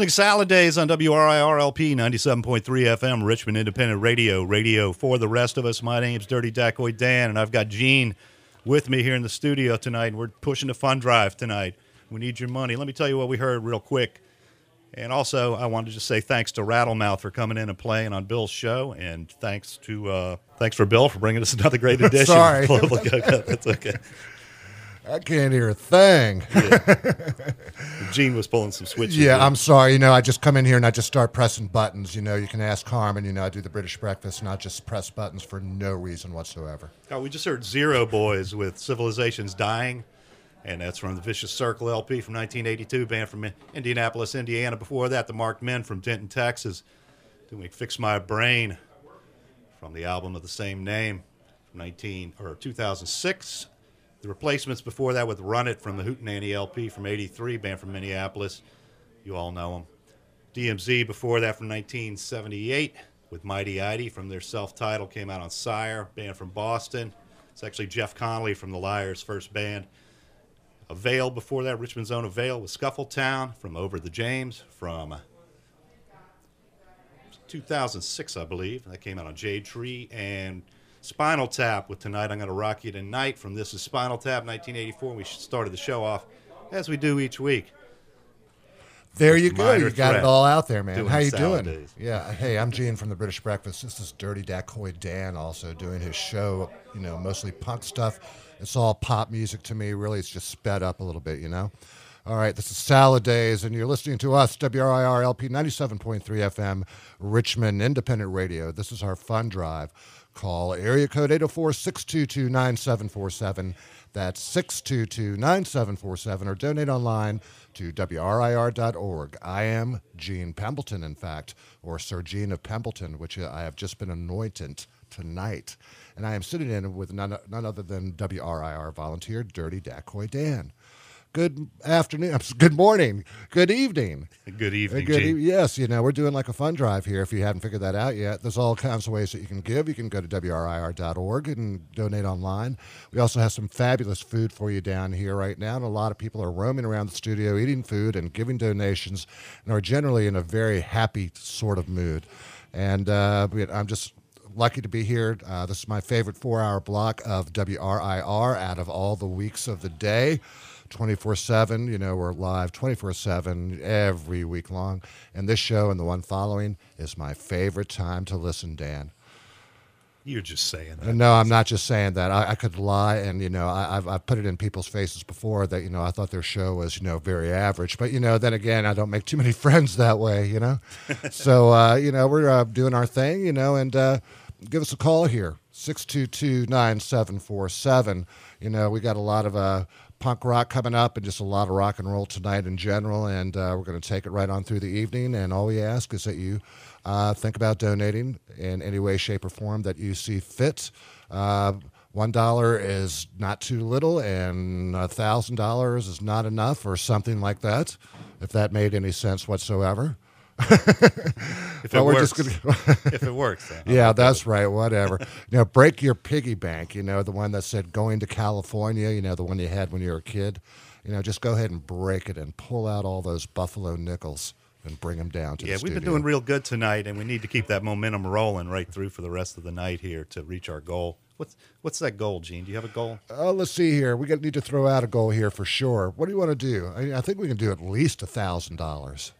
listening to Salad Days on WRIRLP 97.3 FM, Richmond Independent Radio, radio for the rest of us. My name's Dirty Dacoy Dan, and I've got Gene with me here in the studio tonight. and We're pushing the fund drive tonight. We need your money. Let me tell you what we heard real quick. And also, I wanted to just say thanks to Rattlemouth for coming in and playing on Bill's show, and thanks to uh, thanks for Bill for bringing us another great edition. Sorry. of Global Go-Go. That's okay. I can't hear a thing. Gene was pulling some switches. Yeah, there. I'm sorry. You know, I just come in here and I just start pressing buttons. You know, you can ask Carmen. You know, I do the British breakfast, not just press buttons for no reason whatsoever. Oh, we just heard Zero Boys with Civilization's Dying, and that's from the Vicious Circle LP from 1982, band from Indianapolis, Indiana. Before that, the Marked Men from Denton, Texas, doing Fix My Brain from the album of the same name from 19 or 2006. The replacements before that with Run It from the Hootenanny LP from 83, band from Minneapolis. You all know them. DMZ before that from 1978 with Mighty Idy from their self-titled came out on Sire, band from Boston. It's actually Jeff Conolly from the Lyres' first band. Avail before that, Richmond's own Avail with Scuffletown from Over the James from 2006, I believe. That came out on Jade Tree and Spinal Tap with Tonight I'm Gonna Rock You Tonight from This Is Spinal Tap 1984. We started the show off as we do each week. There you go. You got it all out there, man. How you doing? days. Yeah. Hey, I'm Gene from the British Breakfast. This is Dirty Dacoy Dan, also doing his show. You know, mostly punk stuff. It's all pop music to me. Really, it's just sped up a little bit. You know. All right, this is Salad Days, and you're listening to us, WRIR LP 97.3 FM, Richmond Independent Radio. This is our fun drive. Call area code 804 622 9747. That's 622 9747, or donate online to WRIR.org. I am Gene Pembleton, in fact, or Sir Gene of Pembleton, which I have just been anointed tonight. And I am sitting in with none, none other than WRIR volunteer Dirty Dacoy Dan. Good afternoon. Good morning. Good evening. Good evening, Good e- yes, you know, we're doing like a fun drive here. If you haven't figured that out yet, there's all kinds of ways that you can give. You can go to WRIR.org and donate online. We also have some fabulous food for you down here right now. And a lot of people are roaming around the studio eating food and giving donations and are generally in a very happy sort of mood. And uh, I'm just lucky to be here. Uh, this is my favorite four hour block of WRIR out of all the weeks of the day. 24 7. You know, we're live 24 7 every week long. And this show and the one following is my favorite time to listen, Dan. You're just saying that. No, I'm not just saying that. I, I could lie, and you know, I, I've, I've put it in people's faces before that you know I thought their show was you know very average, but you know, then again, I don't make too many friends that way, you know. so uh, you know, we're uh, doing our thing, you know, and uh, give us a call here 622-9747. You know, we got a lot of uh, punk rock coming up and just a lot of rock and roll tonight in general, and uh, we're going to take it right on through the evening. And all we ask is that you uh, think about donating in any way, shape, or form that you see fit. Uh, one dollar is not too little, and a thousand dollars is not enough, or something like that. if that made any sense whatsoever. If it works, gonna- if it works, then. Yeah, that's right. Whatever. you know, break your piggy bank. You know, the one that said going to California. You know, the one you had when you were a kid. You know, just go ahead and break it and pull out all those buffalo nickels and bring them down to Yeah, we've been doing real good tonight, and we need to keep that momentum rolling right through for the rest of the night here to reach our goal. What's what's that goal, Gene? Do you have a goal? Uh, let's see here. We got, need to throw out a goal here for sure. What do you want to do? I, I think we can do at least a thousand dollars.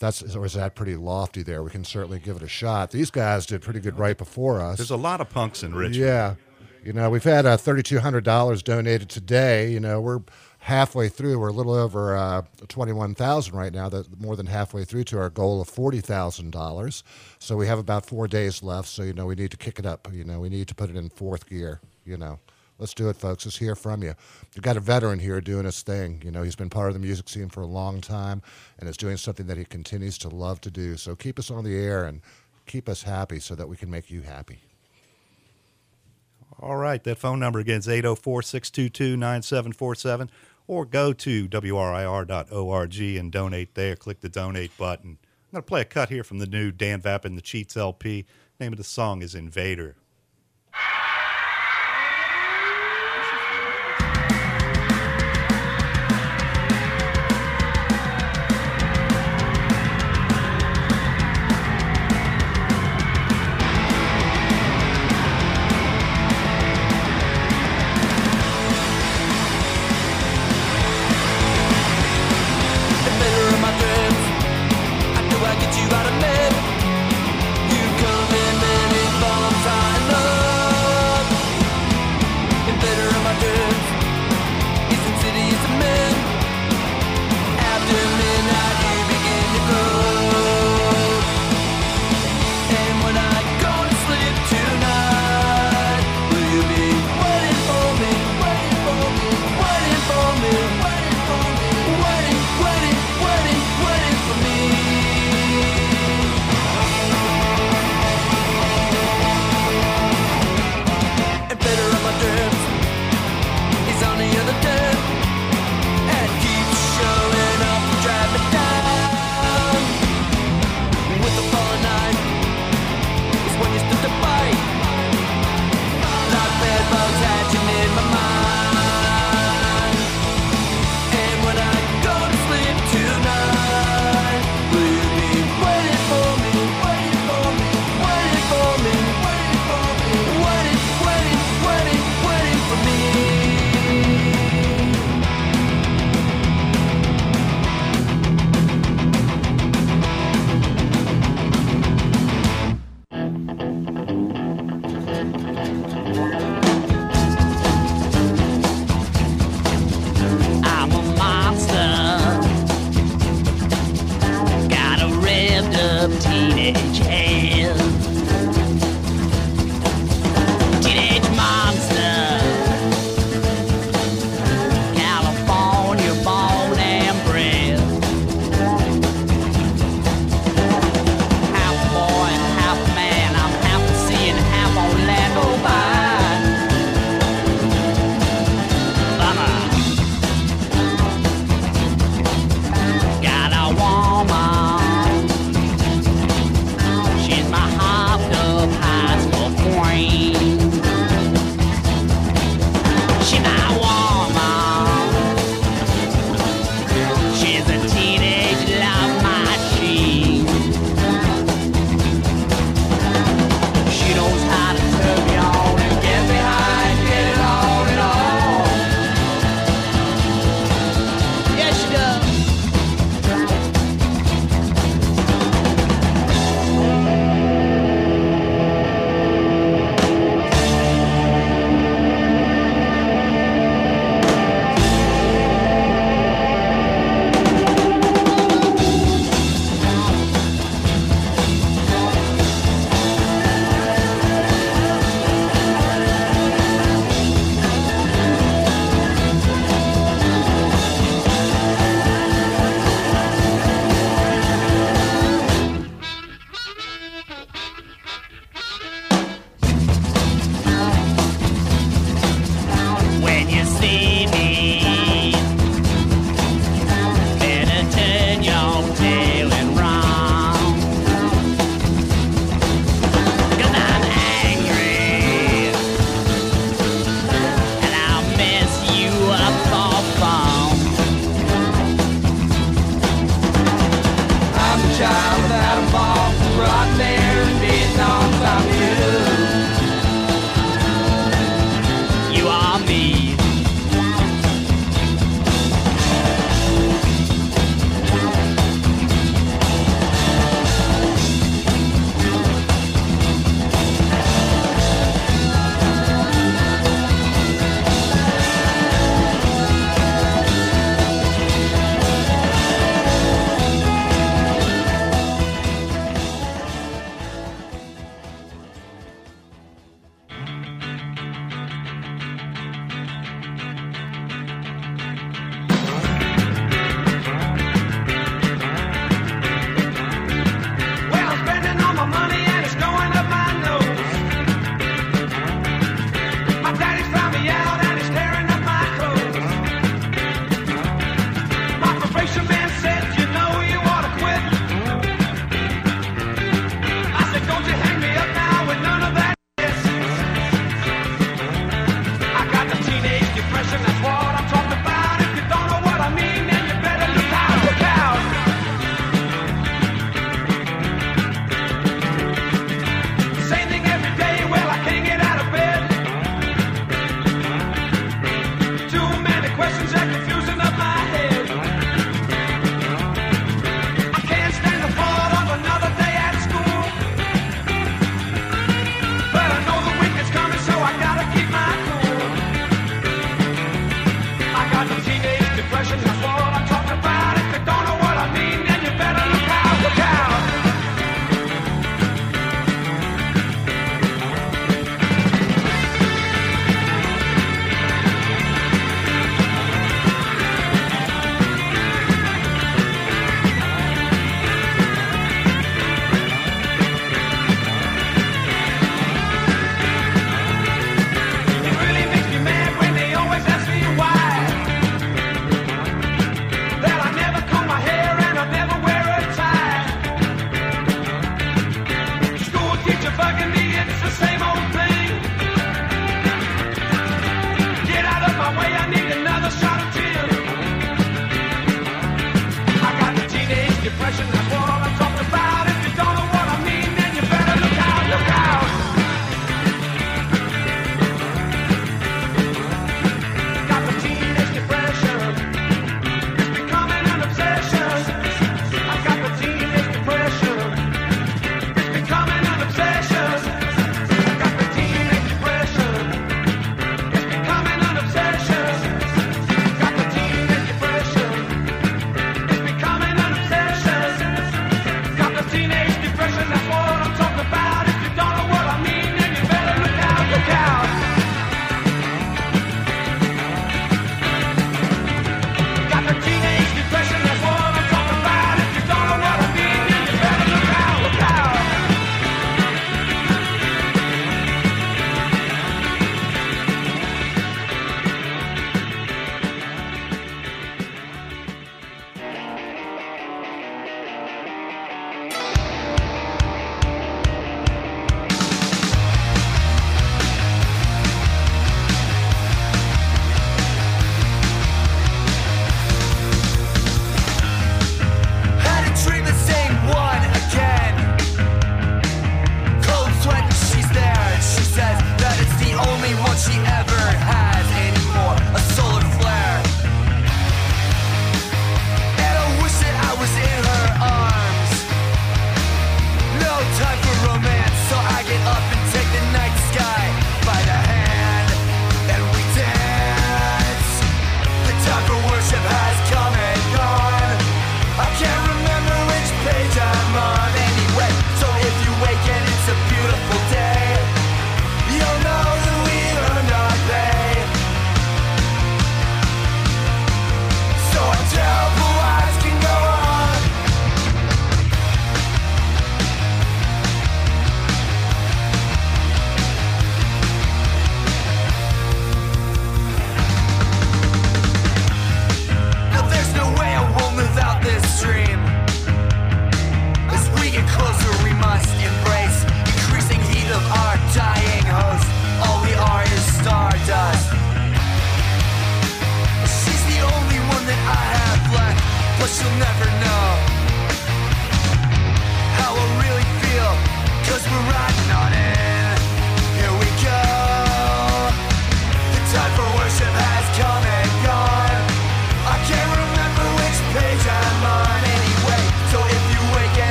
That's or is that pretty lofty there? We can certainly give it a shot. These guys did pretty good right before us. There's a lot of punks in Richmond. Yeah. You know, we've had uh, $3,200 donated today. You know, we're halfway through. We're a little over uh, 21000 right now, that more than halfway through to our goal of $40,000. So we have about four days left. So, you know, we need to kick it up. You know, we need to put it in fourth gear, you know. Let's do it, folks. Let's hear from you. You've got a veteran here doing his thing. You know, he's been part of the music scene for a long time and is doing something that he continues to love to do. So keep us on the air and keep us happy so that we can make you happy. All right, that phone number again is 804 622 9747, or go to WRIR.org and donate there. Click the donate button. I'm going to play a cut here from the new Dan Vapid and the Cheats LP. Name of the song is Invader.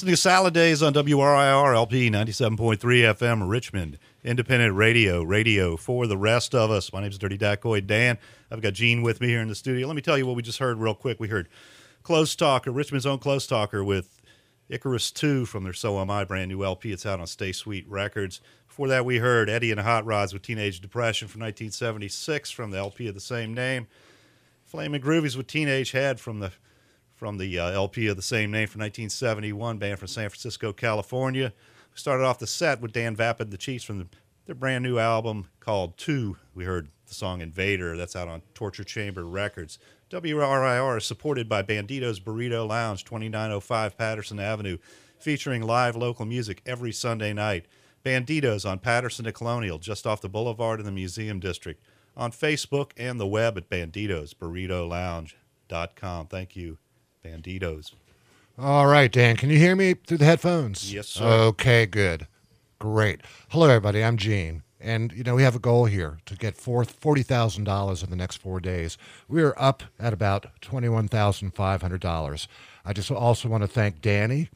Listening to Salad Days on WRIR LP 97.3 FM, Richmond Independent Radio, radio for the rest of us. My name is Dirty Dacoy Dan. I've got Gene with me here in the studio. Let me tell you what we just heard real quick. We heard Close Talker, Richmond's own Close Talker with Icarus 2 from their So Am I brand new LP. It's out on Stay Sweet Records. Before that, we heard Eddie and Hot Rods with Teenage Depression from 1976 from the LP of the same name. Flaming Groovies with Teenage Head from the from the uh, LP of the same name from 1971, band from San Francisco, California. We started off the set with Dan Vapid, the Cheats, from the, their brand new album called Two. We heard the song Invader, that's out on Torture Chamber Records. WRIR is supported by Bandito's Burrito Lounge, 2905 Patterson Avenue, featuring live local music every Sunday night. Banditos on Patterson to Colonial, just off the boulevard in the Museum District. On Facebook and the web at banditosburritolounge.com. Thank you, Banditos. All right, Dan, can you hear me through the headphones? Yes, sir. Okay, good. Great. Hello, everybody. I'm Gene. And, you know, we have a goal here to get $40,000 in the next four days. We are up at about $21,500. I just also want to thank Danny,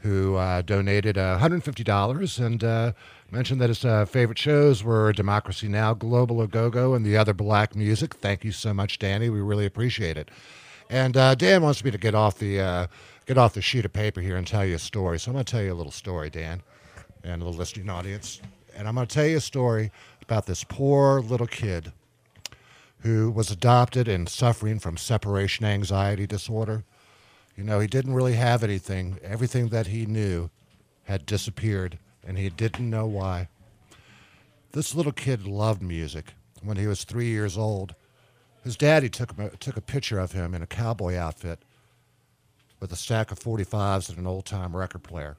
who uh, donated uh, $150 and uh, mentioned that his uh, favorite shows were Democracy Now!, Global A Go Go, and the other black music. Thank you so much, Danny. We really appreciate it. And uh, Dan wants me to get off the uh, get off the sheet of paper here and tell you a story. So I'm going to tell you a little story, Dan, and the listening audience. And I'm going to tell you a story about this poor little kid who was adopted and suffering from separation anxiety disorder. You know, he didn't really have anything. Everything that he knew had disappeared, and he didn't know why. This little kid loved music. When he was three years old, his daddy took, him, took a picture of him in a cowboy outfit with a stack of 45s and an old time record player,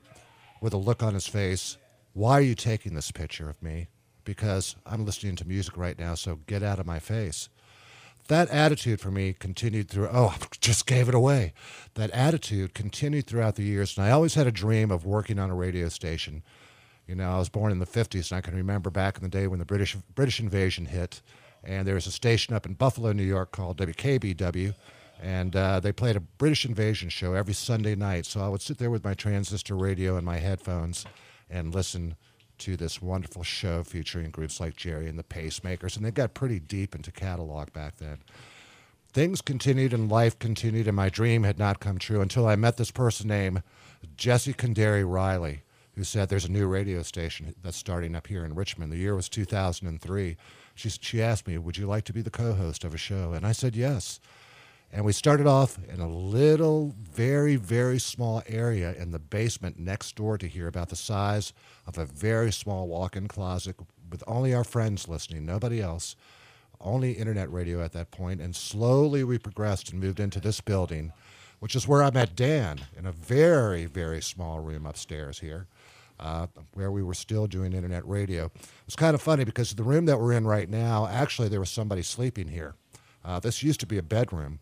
with a look on his face. Why are you taking this picture of me? Because I'm listening to music right now, so get out of my face. That attitude for me continued through, oh, I just gave it away. That attitude continued throughout the years, and I always had a dream of working on a radio station. You know, I was born in the 50s, and I can remember back in the day when the British, British invasion hit, and there was a station up in Buffalo, New York called WKBW, and uh, they played a British invasion show every Sunday night. So I would sit there with my transistor radio and my headphones and listen to this wonderful show featuring groups like Gerry and the Pacemakers, and they got pretty deep into catalog back then. Things continued and life continued, and my dream had not come true until I met this person named Jesse Kandari Riley, who said there's a new radio station that's starting up here in Richmond. The year was 2003. She, she asked me, Would you like to be the co host of a show? And I said yes. And we started off in a little, very, very small area in the basement next door to here, about the size of a very small walk in closet with only our friends listening, nobody else, only internet radio at that point. And slowly we progressed and moved into this building, which is where I met Dan in a very, very small room upstairs here. Uh, where we were still doing internet radio. It was kind of funny because the room that we're in right now, actually, there was somebody sleeping here. Uh, this used to be a bedroom.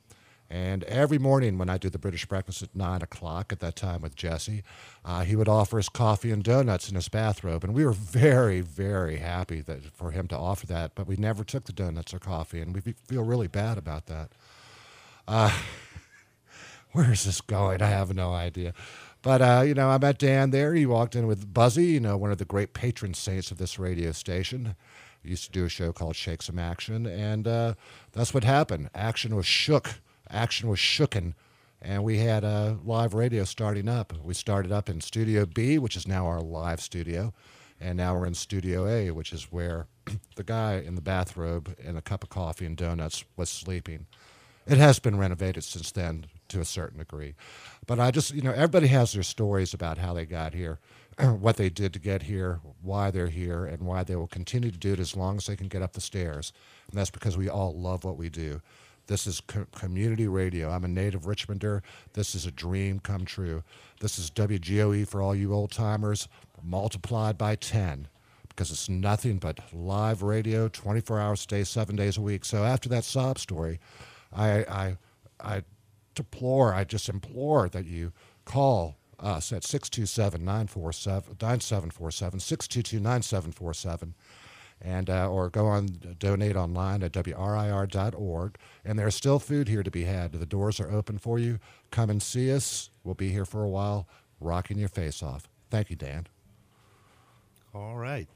And every morning when I do the British breakfast at nine o'clock at that time with Jesse, uh, he would offer us coffee and donuts in his bathrobe, and we were very, very happy that for him to offer that. But we never took the donuts or coffee, and we feel really bad about that. Uh, where is this going? I have no idea. But uh, you know, I met Dan there. He walked in with Buzzy, you know, one of the great patron saints of this radio station. He used to do a show called Shake Some Action, and uh, that's what happened. Action was shook. Action was shooken, and we had a live radio starting up. We started up in Studio B, which is now our live studio, and now we're in Studio A, which is where the guy in the bathrobe and a cup of coffee and donuts was sleeping. It has been renovated since then to a certain degree. But I just, you know, everybody has their stories about how they got here, what they did to get here, why they're here, and why they will continue to do it as long as they can get up the stairs. And that's because we all love what we do. This is co- community radio. I'm a native Richmonder. This is a dream come true. This is WGOE for all you old timers, multiplied by 10 because it's nothing but live radio 24 hours a day, seven days a week. So after that sob story, I, I, I I just implore that you call us at 627 9747, 622 9747 and uh, or go on donate online at wrir.org and there's still food here to be had. The doors are open for you. Come and see us. We'll be here for a while rocking your face off. Thank you dan. All right.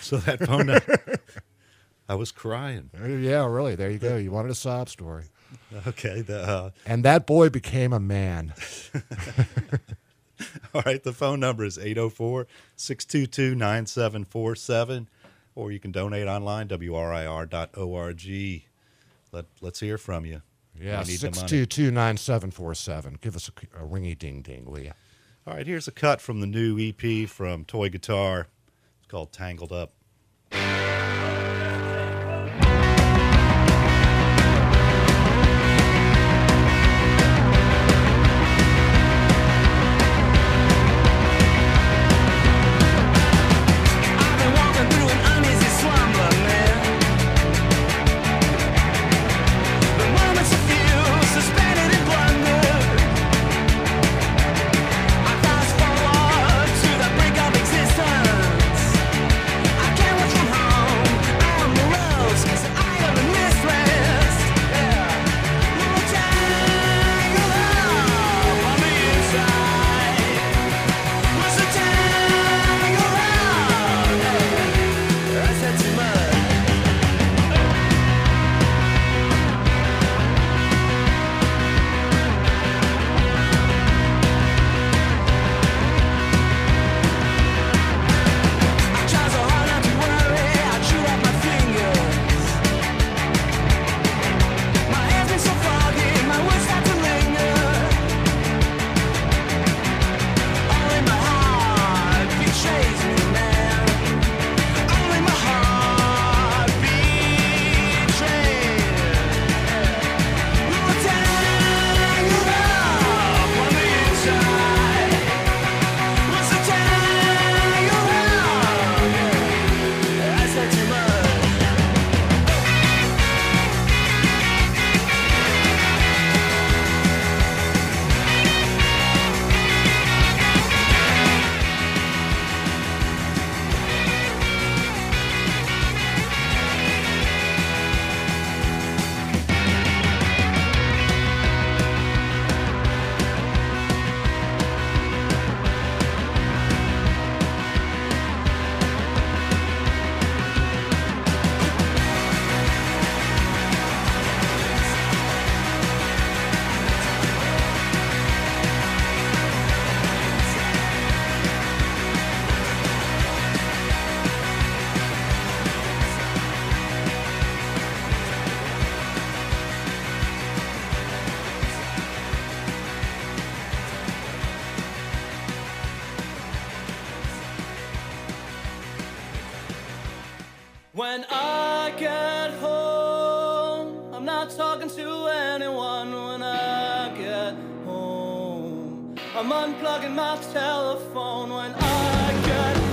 So that phone i was crying. Yeah really. There you go. You wanted a sob story. Okay. The, uh... And that boy became a man. All right. The phone number is 804 622 9747, or you can donate online, wrir.org. Let, let's hear from you. Yeah, 622 9747. Give us a, a ringy ding ding, will you? All right. Here's a cut from the new EP from Toy Guitar. It's called Tangled Up. I'm unplugging my telephone when I get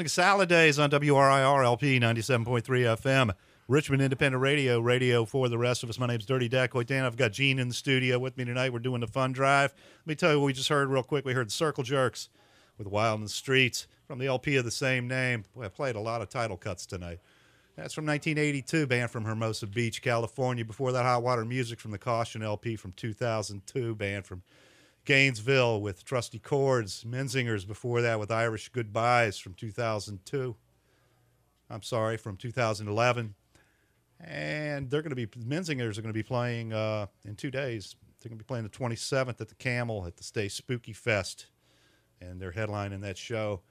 listening to Salad Days on WRIR LP 97.3 FM, Richmond Independent Radio, radio for the rest of us. My name's Dirty Dacoit Dan. I've got Gene in the studio with me tonight. We're doing the fun drive. Let me tell you what we just heard real quick. We heard Circle Jerks with Wild in the Streets from the LP of the same name. Boy, I played a lot of title cuts tonight. That's from 1982, band from Hermosa Beach, California. Before that, Hot Water Music from the Caution LP from 2002, band from Gainesville with Trusty Chords. Menzingers before that with Irish Goodbyes from 2002. I'm sorry, from 2011. And they're going to be, Menzingers are going to be playing uh, in two days. They're going to be playing the 27th at the Camel at the Stay Spooky Fest. And they're headlining that show.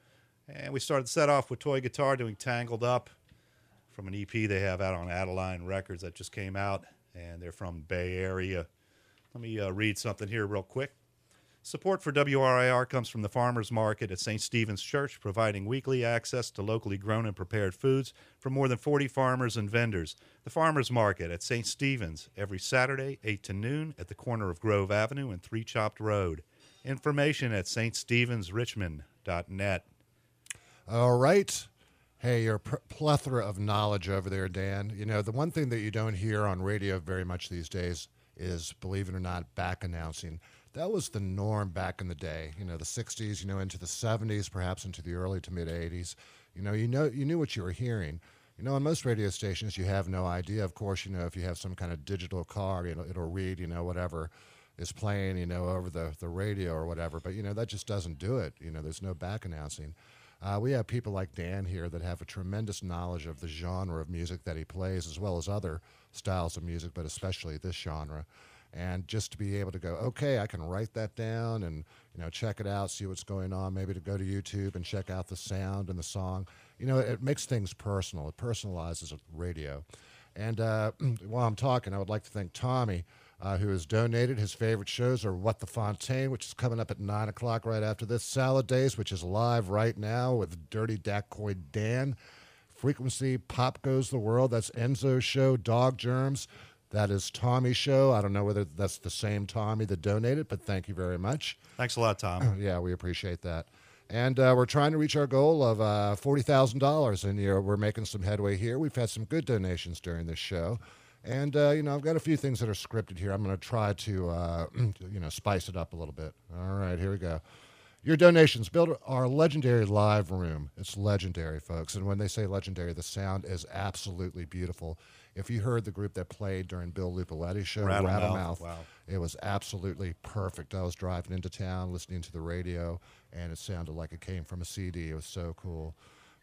And we started set off with Toy Guitar doing Tangled Up from an EP they have out on Adeline Records that just came out. And they're from Bay Area. Let me uh, read something here real quick. Support for WRIR comes from the Farmers Market at St. Stephen's Church, providing weekly access to locally grown and prepared foods from more than 40 farmers and vendors. The Farmers Market at St. Stephen's every Saturday, 8 to noon, at the corner of Grove Avenue and Three Chopt Road. Information at ststevensrichmond.net. All right. Hey, your plethora of knowledge over there, Dan. You know, the one thing that you don't hear on radio very much these days is, believe it or not, back announcing. That was the norm back in the day. You know, the '60s. You know, into the '70s, perhaps into the early to mid '80s. You know, you know, you knew what you were hearing. You know, on most radio stations, you have no idea. Of course, you know, if you have some kind of digital car, you know, it'll read, you know, whatever is playing, you know, over the, the radio or whatever. But, you know, that just doesn't do it. You know, there's no back announcing. Uh, we have people like Dan here that have a tremendous knowledge of the genre of music that he plays, as well as other styles of music, but especially this genre. And just to be able to go, okay, I can write that down and you know check it out, see what's going on. Maybe to go to YouTube and check out the sound and the song. You know, it makes things personal. It personalizes radio. And uh, while I'm talking, I would like to thank Tommy, uh, who has donated. His favorite shows are What the Fontaine, which is coming up at 9 o'clock right after this, Salad Days, which is live right now with Dirty Dacoy Dan, Frequency, Pop Goes the World, that's Enzo's show, Dog Germs, that is Tommy's show. I don't know whether that's the same Tommy that donated, but thank you very much. Thanks a lot, Tom. Yeah, we appreciate that. And uh, we're trying to reach our goal of uh, $40,000, and you know, we're making some headway here. We've had some good donations during this show. And, uh, you know, I've got a few things that are scripted here. I'm going to try to, uh, you know, spice it up a little bit. All right, here we go. Your donations build our legendary live room. It's legendary, folks. And when they say legendary, the sound is absolutely beautiful. If you heard the group that played during Bill Lupoletti's show, Rattlemouth, wow. it was absolutely perfect. I was driving into town, listening to the radio, and it sounded like it came from a CD. It was so cool.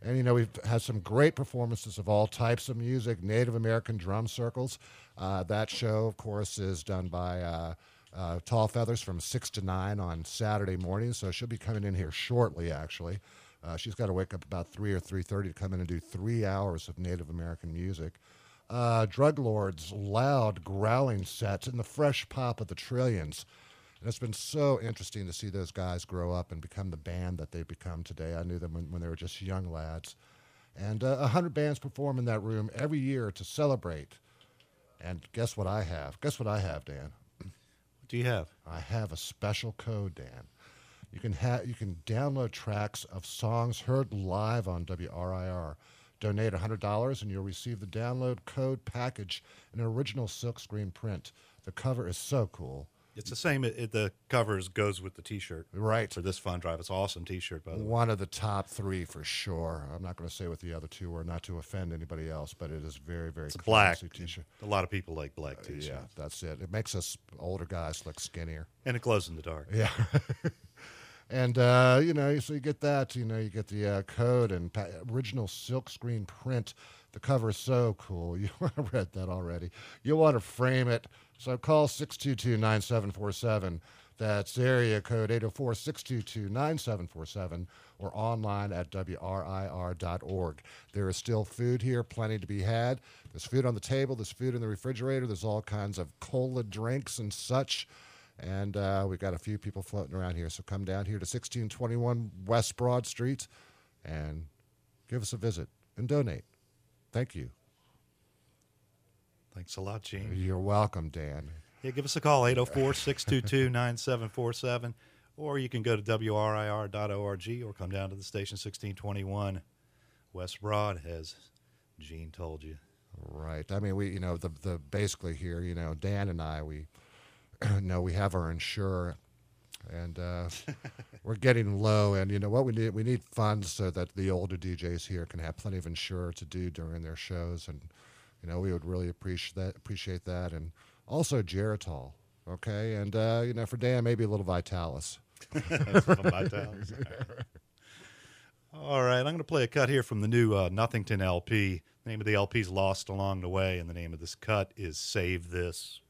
And you know, we've had some great performances of all types of music, Native American drum circles. Uh, that show, of course, is done by uh, uh, Tall Feathers from 6 to 9 on Saturday mornings. So she'll be coming in here shortly, actually. Uh, she's got to wake up about 3 or 3.30 to come in and do three hours of Native American music. Uh, Drug Lord's loud growling sets and the fresh pop of the Trillions. And it's been so interesting to see those guys grow up and become the band that they've become today. I knew them when, when they were just young lads. And uh, a 100 bands perform in that room every year to celebrate. And guess what I have? Guess what I have, Dan? What do you have? I have a special code, Dan. You can ha- you can download tracks of songs heard live on WRIR. Donate $100 and you'll receive the download code package an original silkscreen print. The cover is so cool. It's the same. It, it- the covers goes with the T-shirt. Right. For this fun drive, it's an awesome T-shirt by the way. One of the top three for sure. I'm not going to say what the other two were, not to offend anybody else, but it is very, very It's black. T-shirt. A lot of people like black uh, T-shirts, Yeah, that's it. It makes us older guys look skinnier. and it glows in the dark. Yeah. and uh, you know, so you get that. You know, you get the uh, code and pa- original silkscreen print. The cover is so cool. You read that already. You want to frame it. So call 622-9747. That's area code 804-622-9747 or online at WRIR.org. There is still food here, plenty to be had. There's food on the table, there's food in the refrigerator, there's all kinds of cola drinks and such. And uh, we've got a few people floating around here. So come down here to 1621 West Broad Street and give us a visit and donate. Thank you. Thanks a lot, Gene. You're welcome, Dan. Yeah, give us a call 804-622-9747 or you can go to wrir.org or come down to the station 1621 West Broad as Gene told you. Right. I mean, we, you know, the the basically here, you know, Dan and I, we know we have our Ensure, and uh, we're getting low. And you know what we need? We need funds so that the older DJs here can have plenty of Ensure to do during their shows, and you know we would really appreciate that. Appreciate that, and also Geritol. Okay, and uh, you know for Dan maybe a little Vitalis. That's from my town. All right, I'm going to play a cut here from the new uh, Nothington LP. The name of the LP is Lost Along the Way, and the name of this cut is Save This.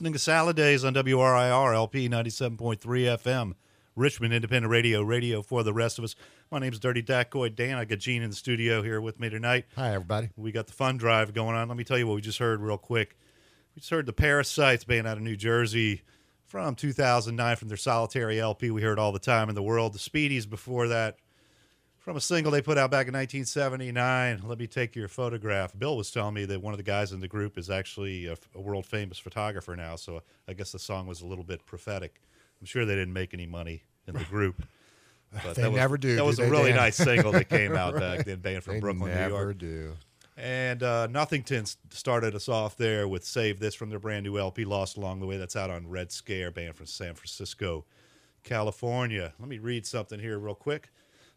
listening to Salad Days on WRIR LP 97.3 FM, Richmond Independent Radio, radio for the rest of us. My name is Dirty Dacoy. Dan, I got Gene in the studio here with me tonight. Hi, everybody. We got the fun drive going on. Let me tell you what we just heard real quick. We just heard the Parasites band out of New Jersey from 2009 from their solitary LP we heard all the time in the world. The Speedies before that from a single they put out back in 1979. Let me take your photograph. Bill was telling me that one of the guys in the group is actually a, a world famous photographer now, so I guess the song was a little bit prophetic. I'm sure they didn't make any money in the group. But they that never was, do. That was do a really nice single that came out right. back then, band from they Brooklyn, New York. do. And uh, Nothington started us off there with Save This from their brand new LP, Lost Along the Way. That's out on Red Scare, band from San Francisco, California. Let me read something here real quick.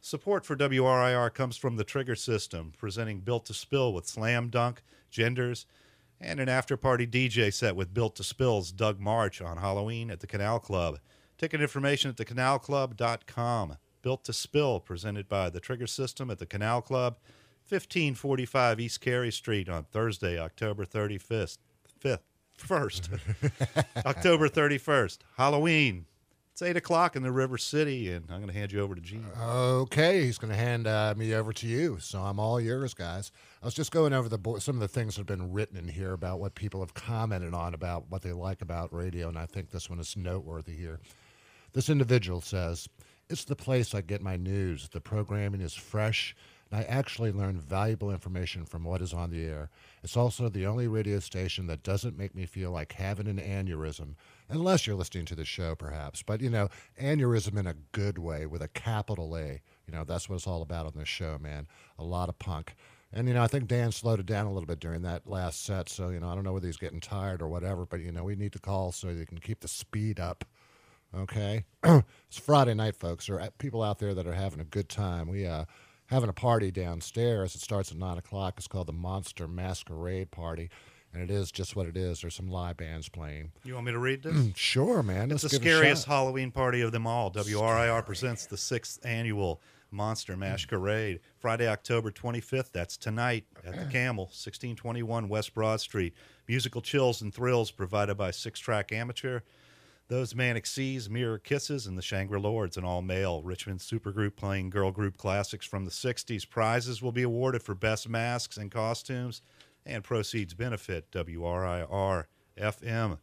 Support for WRIR comes from the Trigger System, presenting Built to Spill with Slam Dunk, Genders, and an after party DJ set with Built to Spill's Doug Martsch on Halloween at the Canal Club. Ticket information at thecanalclub.com. Built to Spill, presented by the Trigger System at the Canal Club, 1545 East Cary Street on Thursday, October 35th. 5th, 1st. October 31st. Halloween. It's 8 o'clock in the River City, and I'm going to hand you over to Gene. Okay, he's going to hand uh, me over to you. So I'm all yours, guys. I was just going over the bo- some of the things that have been written in here about what people have commented on about what they like about radio, and I think this one is noteworthy here. This individual says, It's the place I get my news. The programming is fresh, and I actually learn valuable information from what is on the air. It's also the only radio station that doesn't make me feel like having an aneurysm, unless you're listening to the show, perhaps. But, you know, aneurysm in a good way with a capital A. You know, that's what it's all about on this show, man. A lot of punk. And, you know, I think Dan slowed it down a little bit during that last set. So, you know, I don't know whether he's getting tired or whatever, but, you know, we need to call so you can keep the speed up. Okay, it's Friday night, folks. There are people out there that are having a good time. We uh having a party downstairs. It starts at nine o'clock. It's called the Monster Masquerade Party, and it is just what it is. There's some live bands playing. You want me to read this? Mm, sure, man. It's Let's the give it a scariest. Halloween party of them all. WRIR presents the sixth annual Monster Masquerade. Friday, October 25th. That's tonight at the Camel, 1621 West Broad Street. Musical chills and thrills provided by Six Track Amateur. Those Manic Seas, Mirror Kisses, and the Shangri Lords, an all male Richmond supergroup playing girl group classics from the 60s. Prizes will be awarded for best masks and costumes, and proceeds benefit WRIR FM.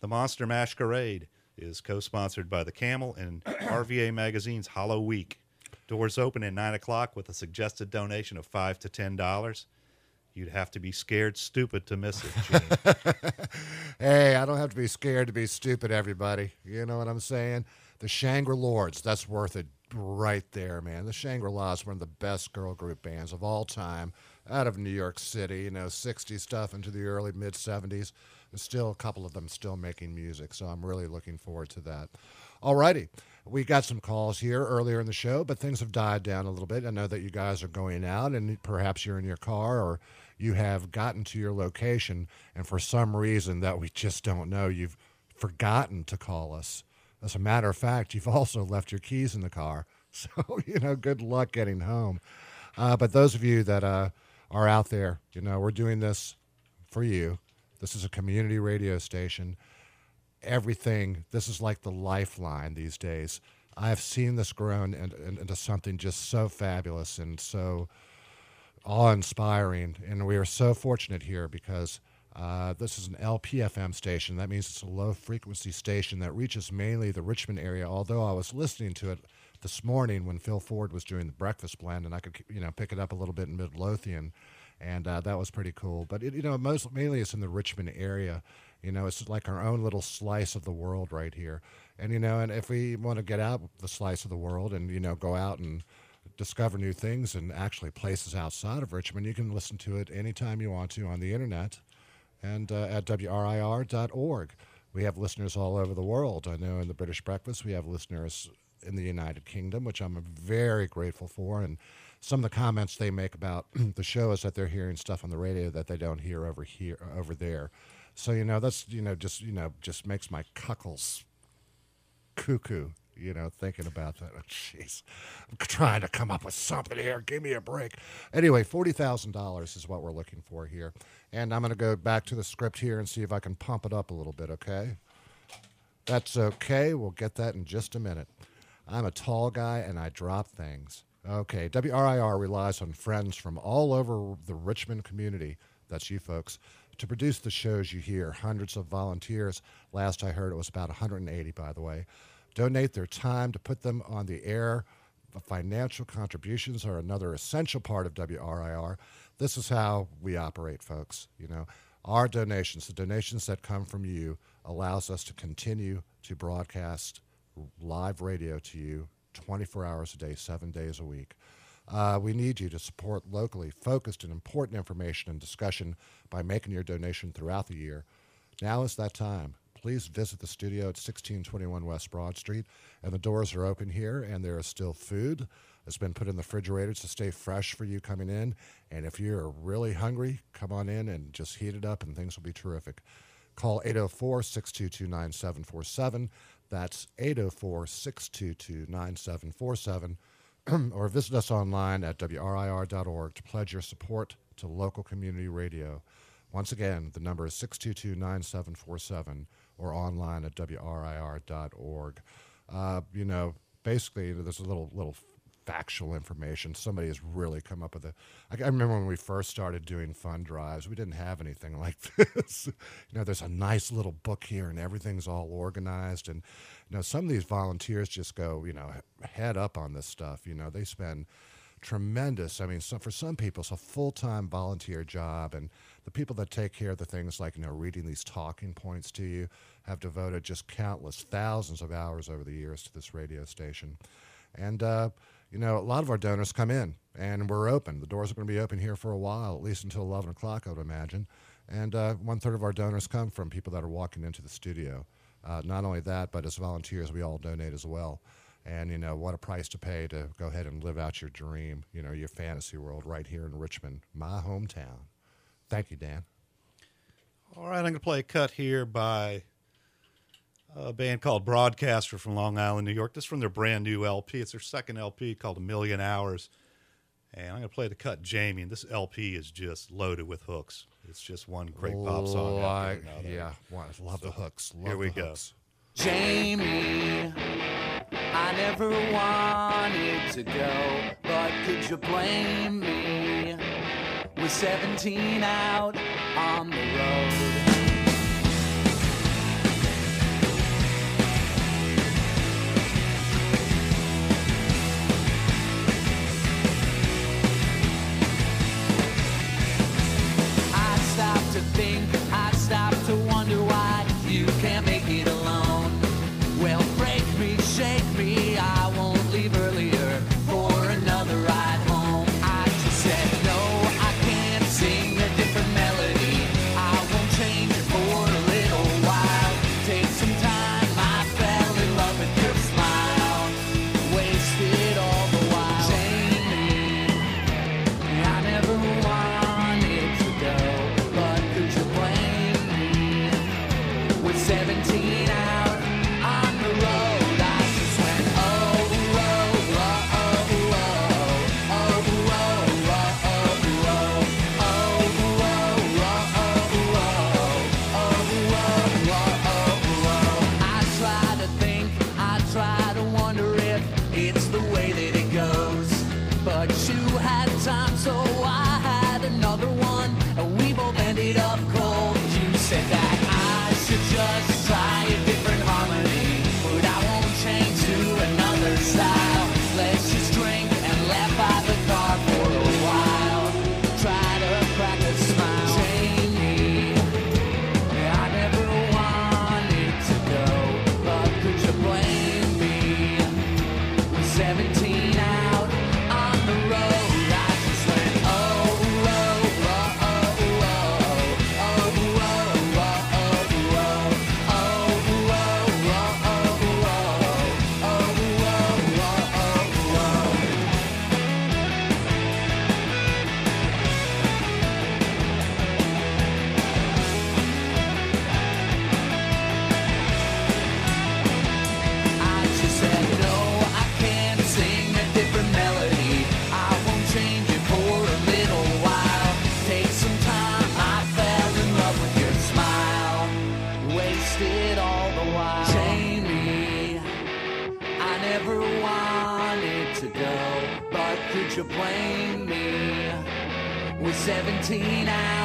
The Monster Masquerade is co sponsored by the Camel and RVA Magazine's Hollow Week. Doors open at 9 o'clock with a suggested donation of 5 to $10. You'd have to be scared stupid to miss it. Hey, I don't have to be scared to be stupid, everybody. You know what I'm saying? The Shangri Lords, that's worth it right there, man. The Shangri La is one of the best girl group bands of all time out of New York City, you know, 60s stuff into the early mid 70s. There's still a couple of them still making music, so I'm really looking forward to that. Alrighty, we got some calls here earlier in the show, but things have died down a little bit. I know that you guys are going out, and perhaps you're in your car or you have gotten to your location, and for some reason that we just don't know, you've forgotten to call us. As a matter of fact, you've also left your keys in the car. So, you know, good luck getting home. Uh, but those of you that uh, are out there, you know, we're doing this for you. This is a community radio station. Everything, this is like the lifeline these days. I've seen this grown in- in- into something just so fabulous and so awe inspiring. And we are so fortunate here because uh, this is an LPFM station. That means it's a low frequency station that reaches mainly the Richmond area. Although I was listening to it this morning when Phil Ford was doing the breakfast blend, and I could you know pick it up a little bit in Midlothian, and uh, that was pretty cool. But it, you know, most mainly it's in the Richmond area. You know, it's like our own little slice of the world right here. And you know, and if we want to get out the slice of the world and you know go out and discover new things and actually places outside of Richmond, you can listen to it anytime you want to on the internet and uh, at WRIR.org. We have listeners all over the world. I know in the British Breakfast, we have listeners in the United Kingdom, which I'm very grateful for. And some of the comments they make about the show is that they're hearing stuff on the radio that they don't hear over here, over there. So you know that's you know just you know just makes my cuckles cuckoo, you know, thinking about that. Oh, Jeez, I'm trying to come up with something here. Give me a break. Anyway, forty thousand dollars is what we're looking for here, and I'm going to go back to the script here and see if I can pump it up a little bit. Okay, that's okay. We'll get that in just a minute. I'm a tall guy and I drop things. Okay, WRIR relies on friends from all over the Richmond community. That's you folks. To produce the shows you hear, hundreds of volunteers. Last I heard, it was about 180, by the way. Donate their time to put them on the air. Financial contributions are another essential part of WRIR. This is how we operate, folks. You know, our donations, the donations that come from you, allows us to continue to broadcast live radio to you 24 hours a day, seven days a week. Uh, we need you to support locally focused and important information and discussion by making your donation throughout the year. Now is that time. Please visit the studio at 1621 West Broad Street, and the doors are open here, and there is still food that's been put in the refrigerators to stay fresh for you coming in. And if you're really hungry, come on in and just heat it up, and things will be terrific. Call 804 622 9747. That's 804 622 9747. Or visit us online at WRIR.org to pledge your support to local community radio. Once again, the number is 622 9747 or online at WRIR.org. Uh, you know, basically, there's a little, little factual information. Somebody has really come up with it. I, I remember when we first started doing fund drives, we didn't have anything like this. you know, there's a nice little book here, and everything's all organized. And you know, some of these volunteers just go, you know, head up on this stuff. You know, they spend tremendous. I mean, so for some people, it's a full time volunteer job, and the people that take care of the things like you know reading these talking points to you have devoted just countless thousands of hours over the years to this radio station. And uh, you know, a lot of our donors come in, and we're open. The doors are going to be open here for a while, at least until eleven o'clock, I would imagine. And uh, one third of our donors come from people that are walking into the studio. Uh, not only that, but as volunteers, we all donate as well. And you know what a price to pay to go ahead and live out your dream, you know, your fantasy world right here in Richmond, my hometown. Thank you, Dan. All right, I'm going to play a cut here by a band called Broadcaster from Long Island, New York. This is from their brand new LP. It's their second LP called A Million Hours. And I'm going to play the cut Jamie. And this LP is just loaded with hooks. It's just one great pop song. Like- after another. yeah, wa- love the hooks. Love here we go. hooks. Jamie, I never wanted to go, but could you blame me? With 17 out on the road. 17 hours. clean out.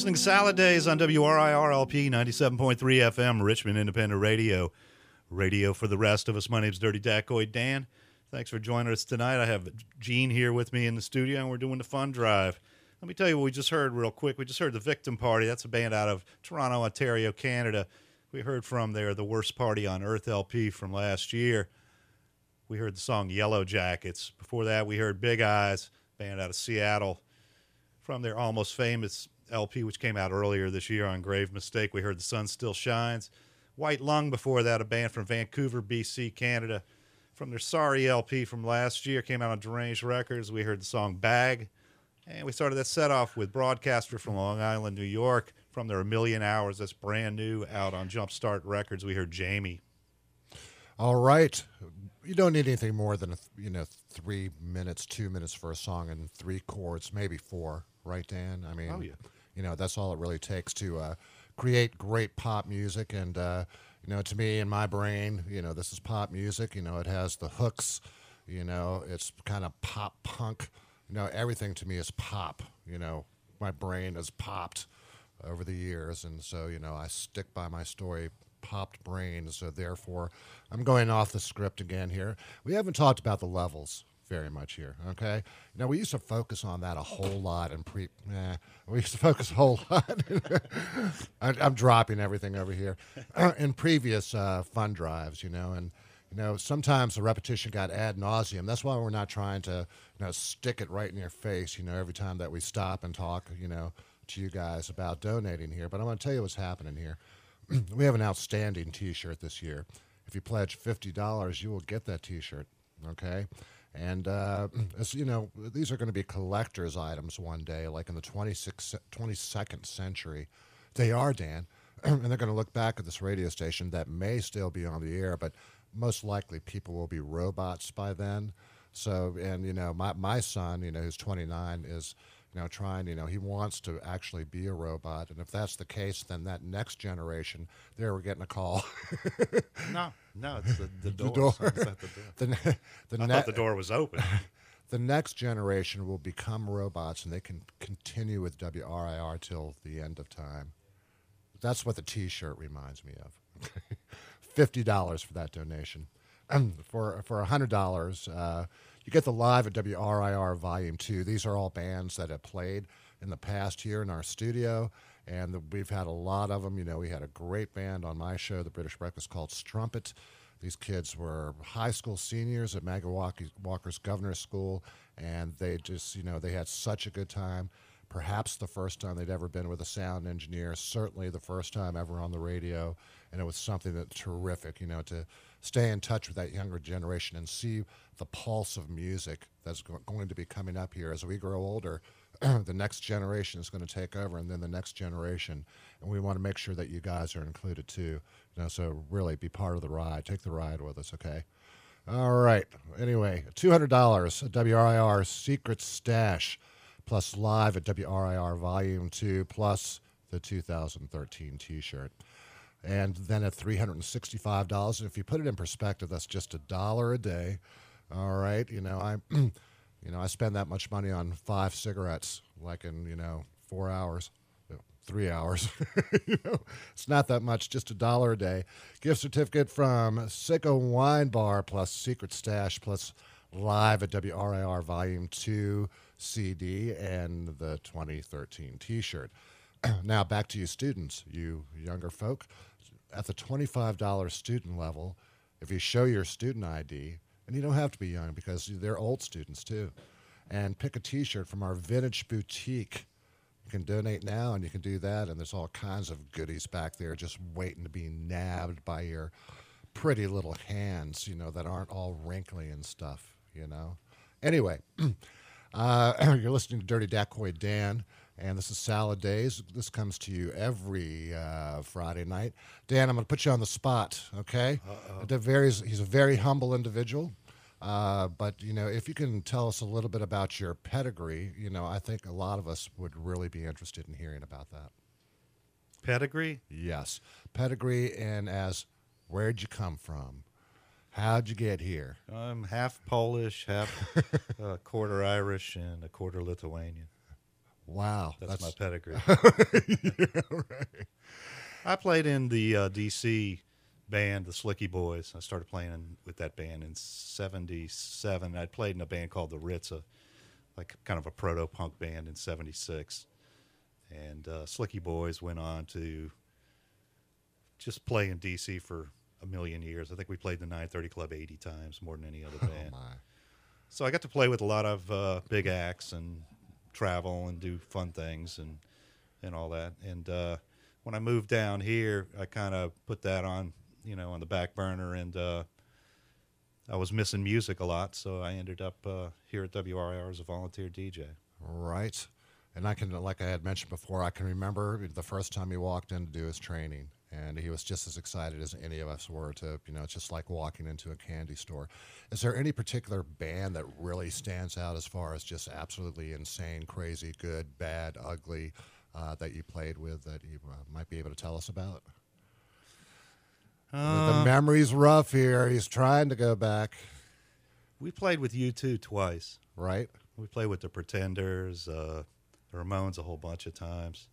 Listening to Salad Days on WRIRLP 97.3 FM, Richmond Independent Radio. Radio for the rest of us. My name's Dirty Dacoid Dan. Thanks for joining us tonight. I have Gene here with me in the studio, and we're doing the fun drive. Let me tell you what we just heard real quick. We just heard the Victim Party. That's a band out of Toronto, Ontario, Canada. We heard from there The Worst Party on Earth LP from last year. We heard the song Yellow Jackets. Before that, we heard Big Eyes, band out of Seattle from their almost famous LP, which came out earlier this year on Grave Mistake. We heard The Sun Still Shines. White Lung before that, a band from Vancouver, BC, Canada. From their Sorry LP from last year, came out on Deranged Records. We heard the song Bag. And we started that set off with Broadcaster from Long Island, New York, from their A Million Hours. That's brand new out on Jumpstart Records. We heard Jamie. All right. You don't need anything more than, a th- you know, three minutes, two minutes for a song and three chords, maybe four, right, Dan? I mean, Oh, yeah. You know, that's all it really takes to uh, create great pop music. And, uh, you know, to me, in my brain, you know, this is pop music. You know, it has the hooks, you know, it's kind of pop punk. You know, everything to me is pop. You know, my brain has popped over the years. And so, you know, I stick by my story popped brain. So therefore, I'm going off the script again here. We haven't talked about the levels very much here. Okay. Now we used to focus on that a whole lot in pre. Eh, we used to focus a whole lot. I, I'm dropping everything over here in previous uh, fun drives, you know, and you know sometimes the repetition got ad nauseum. That's why we're not trying to you know stick it right in your face, you know, every time that we stop and talk, you know, to you guys about donating here. But I'm going to tell you what's happening here. we have an outstanding T-shirt this year. If you pledge fifty dollars, you will get that T-shirt. Okay, and uh, as you know, these are going to be collectors' items one day, like in the 26, 22nd century. They are Dan, and they're going to look back at this radio station that may still be on the air, but most likely people will be robots by then. So, and you know, my my son, you know, who's 29, is you know trying, you know, he wants to actually be a robot, and if that's the case, then that next generation, there we're getting a call. No, no, it's the, the door. the door. The door. the the I ne- thought the door was open. the next generation will become robots and they can continue with WRIR till the end of time. That's what the T-shirt reminds me of. Fifty dollars for that donation. for for hundred dollars, uh, you get the live at WRIR Volume Two. These are all bands that have played in the past here in our studio, and the, we've had a lot of them. You know, we had a great band on my show, the British Breakfast, called Strumpet. These kids were high school seniors at Maggie Walker's Governor's School, and they just, you know, they had such a good time. Perhaps the first time they'd ever been with a sound engineer, certainly the first time ever on the radio, and it was something that terrific, you know, to stay in touch with that younger generation and see the pulse of music that's go- going to be coming up here as we grow older. the next generation is going to take over, and then the next generation, and we want to make sure that you guys are included too. You know, so really be part of the ride. Take the ride with us, okay? All right. Anyway, two hundred dollars WRIR Secret Stash, plus live at WRIR Volume Two, plus the 2013 T-shirt, and then at three hundred and sixty-five dollars. And if you put it in perspective, that's just a dollar a day. All right. You know, I, you know, I spend that much money on five cigarettes, like in you know four hours uh, three hours. you know, it's not that much, just a dollar a day. Gift certificate from Secco Wine Bar plus Secret Stash plus live at WRIR Volume 2 CD and the 2013 t shirt. now, back to you, students, you younger folk. At the $25 student level, if you show your student ID, and you don't have to be young because they're old students too, and pick a t shirt from our Vintage Boutique. You can donate now, and you can do that. And there's all kinds of goodies back there just waiting to be nabbed by your pretty little hands, you know, that aren't all wrinkly and stuff, you know. Anyway, uh, you're listening to Dirty Dacoy Dan, and this is Salad Days. This comes to you every uh, Friday night. Dan, I'm going to put you on the spot, okay? Varies. He's a very humble individual. Uh, but you know, if you can tell us a little bit about your pedigree, you know, I think a lot of us would really be interested in hearing about that. Pedigree? Yes, pedigree, and as where'd you come from? How'd you get here? I'm half Polish, half uh, quarter Irish, and a quarter Lithuanian. Wow, That's, my pedigree. I played in the uh, DC band, the Slickee Boys. I started playing in, with that band in '77. I'd played in a band called the Ritza, like kind of a proto punk band in '76. And uh, Slickee Boys went on to just play in DC for a million years. I think we played the 930 Club 80 times, more than any other band. Oh. So I got to play with a lot of uh, big acts and travel and do fun things and and all that. And uh, when I moved down here, I kind of put that on, you know, on the back burner, and uh, I was missing music a lot, so I ended up uh, here at WRIR as a volunteer DJ. Right. And I can, like I had mentioned before, I can remember the first time he walked in to do his training, and he was just as excited as any of us were to, you know, it's just like walking into a candy store. Is there any particular band that really stands out as far as just absolutely insane, crazy, good, bad, ugly uh, that you played with that you uh, might be able to tell us about? the memory's rough here. He's trying to go back, We played with U2 twice. right? We played with the Pretenders, uh, the Ramones a whole bunch of times.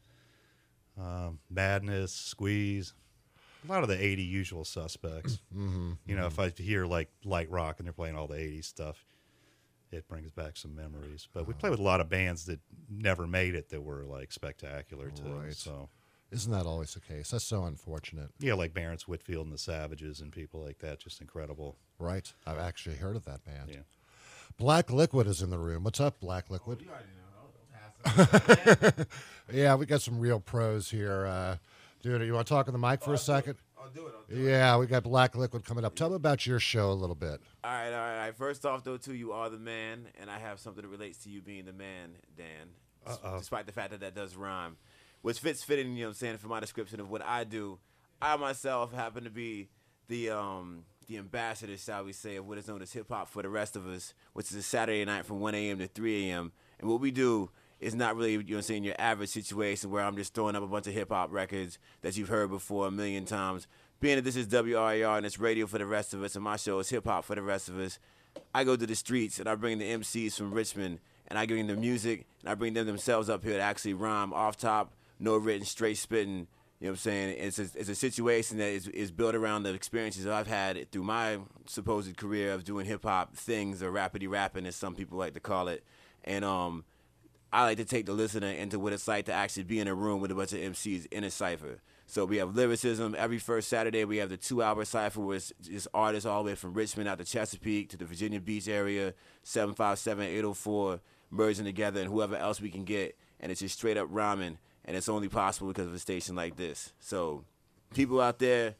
Um, Madness, Squeeze, a lot of the 80 usual suspects. Mm-hmm, you know, if I hear like light rock and they're playing all the 80s stuff, it brings back some memories. But we play with a lot of bands that never made it that were like spectacular too. Right. So Isn't that always the case? That's so unfortunate, yeah, like Barrence Whitfield and the Savages and people like that, just incredible. right? I've actually heard of that band. Yeah. Black Liquid is in the room. What's up, Black Liquid? yeah, we got some real pros here. Uh, dude, you want to talk on the mic for a second? I'll do it. I'll do it. Yeah, we got Black Liquid coming up. Tell me about your show a little bit. All right, all right, all right. First off, though, too, you are the man, and I have something that relates to you being the man, Dan. s- Despite the fact that that does rhyme, which fits fitting, you know, what I'm saying for my description of what I do. I myself happen to be the um the ambassador, shall we say, of what is known as hip hop for the rest of us, which is a Saturday night from 1 a.m. to 3 a.m. And what we do is not really, you know, what I'm saying your average situation where I'm just throwing up a bunch of hip hop records that you've heard before a million times. Being that this is WRIR and it's radio for the rest of us, and my show is hip hop for the rest of us, I go to the streets and I bring the MCs from Richmond and I bring the music and I bring them themselves up here to actually rhyme off top, no written, straight spitting. You know what I'm saying? It's a, it's a situation that is, is built around the experiences that I've had through my supposed career of doing hip hop things or rapidy rapping, as some people like to call it. And um, I like to take the listener into what it's like to actually be in a room with a bunch of MCs in a cipher. So we have lyricism every first Saturday. We have the two-hour cipher where it's just artists all the way from Richmond out to Chesapeake to the Virginia Beach area, 757-804, merging together, and whoever else we can get, and it's just straight up rhyming, and it's only possible because of a station like this. So people out there,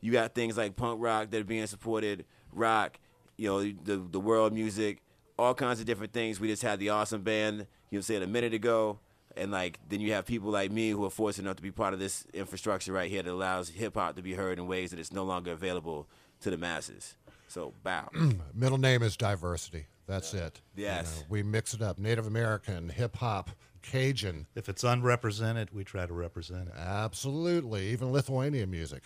you got things like punk rock that are being supported, rock, you know, the the world music, all kinds of different things. We just had the awesome band, you know, saying a minute ago, and like then you have people like me who are fortunate enough to be part of this infrastructure right here that allows hip hop to be heard in ways that it's no longer available to the masses. So bow. Middle name is diversity. That's it. You Yes. know, we mix it up. Native American, hip hop, Cajun. If it's unrepresented, we try to represent it. Absolutely. Even Lithuanian music.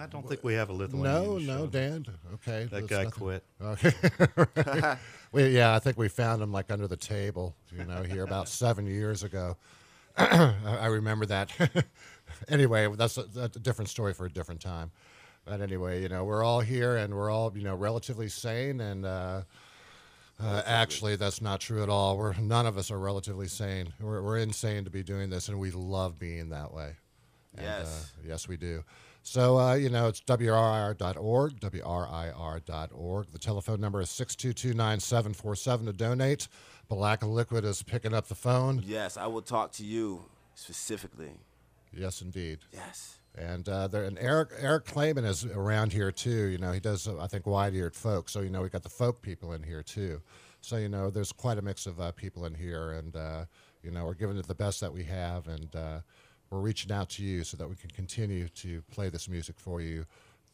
I don't think we have a Lithuanian. No, no. Dan. Okay. That guy nothing. quit. Okay. we, yeah, I think we found him like under the table, you know, here about seven years ago. I I remember that. anyway, that's a, that's a different story for a different time. But anyway, you know, we're all here and we're all, you know, relatively sane. And uh, uh, actually, that's not true at all. We're none of us are relatively sane. We're, we're insane to be doing this, and we love being that way. And, Yes. uh, yes, we do. So, uh, you know, it's WRIR.org, WRIR.org. The telephone number is 622 9747 to donate. Black Liquid is picking up the phone. Yes, I will talk to you specifically. Yes, indeed. Yes. And uh, there, and Eric Eric Clayman is around here too. You know, he does uh, I think wide eared folk. So you know, we got the folk people in here too. So you know, there's quite a mix of uh, people in here, and uh, you know, we're giving it the best that we have, and uh, we're reaching out to you so that we can continue to play this music for you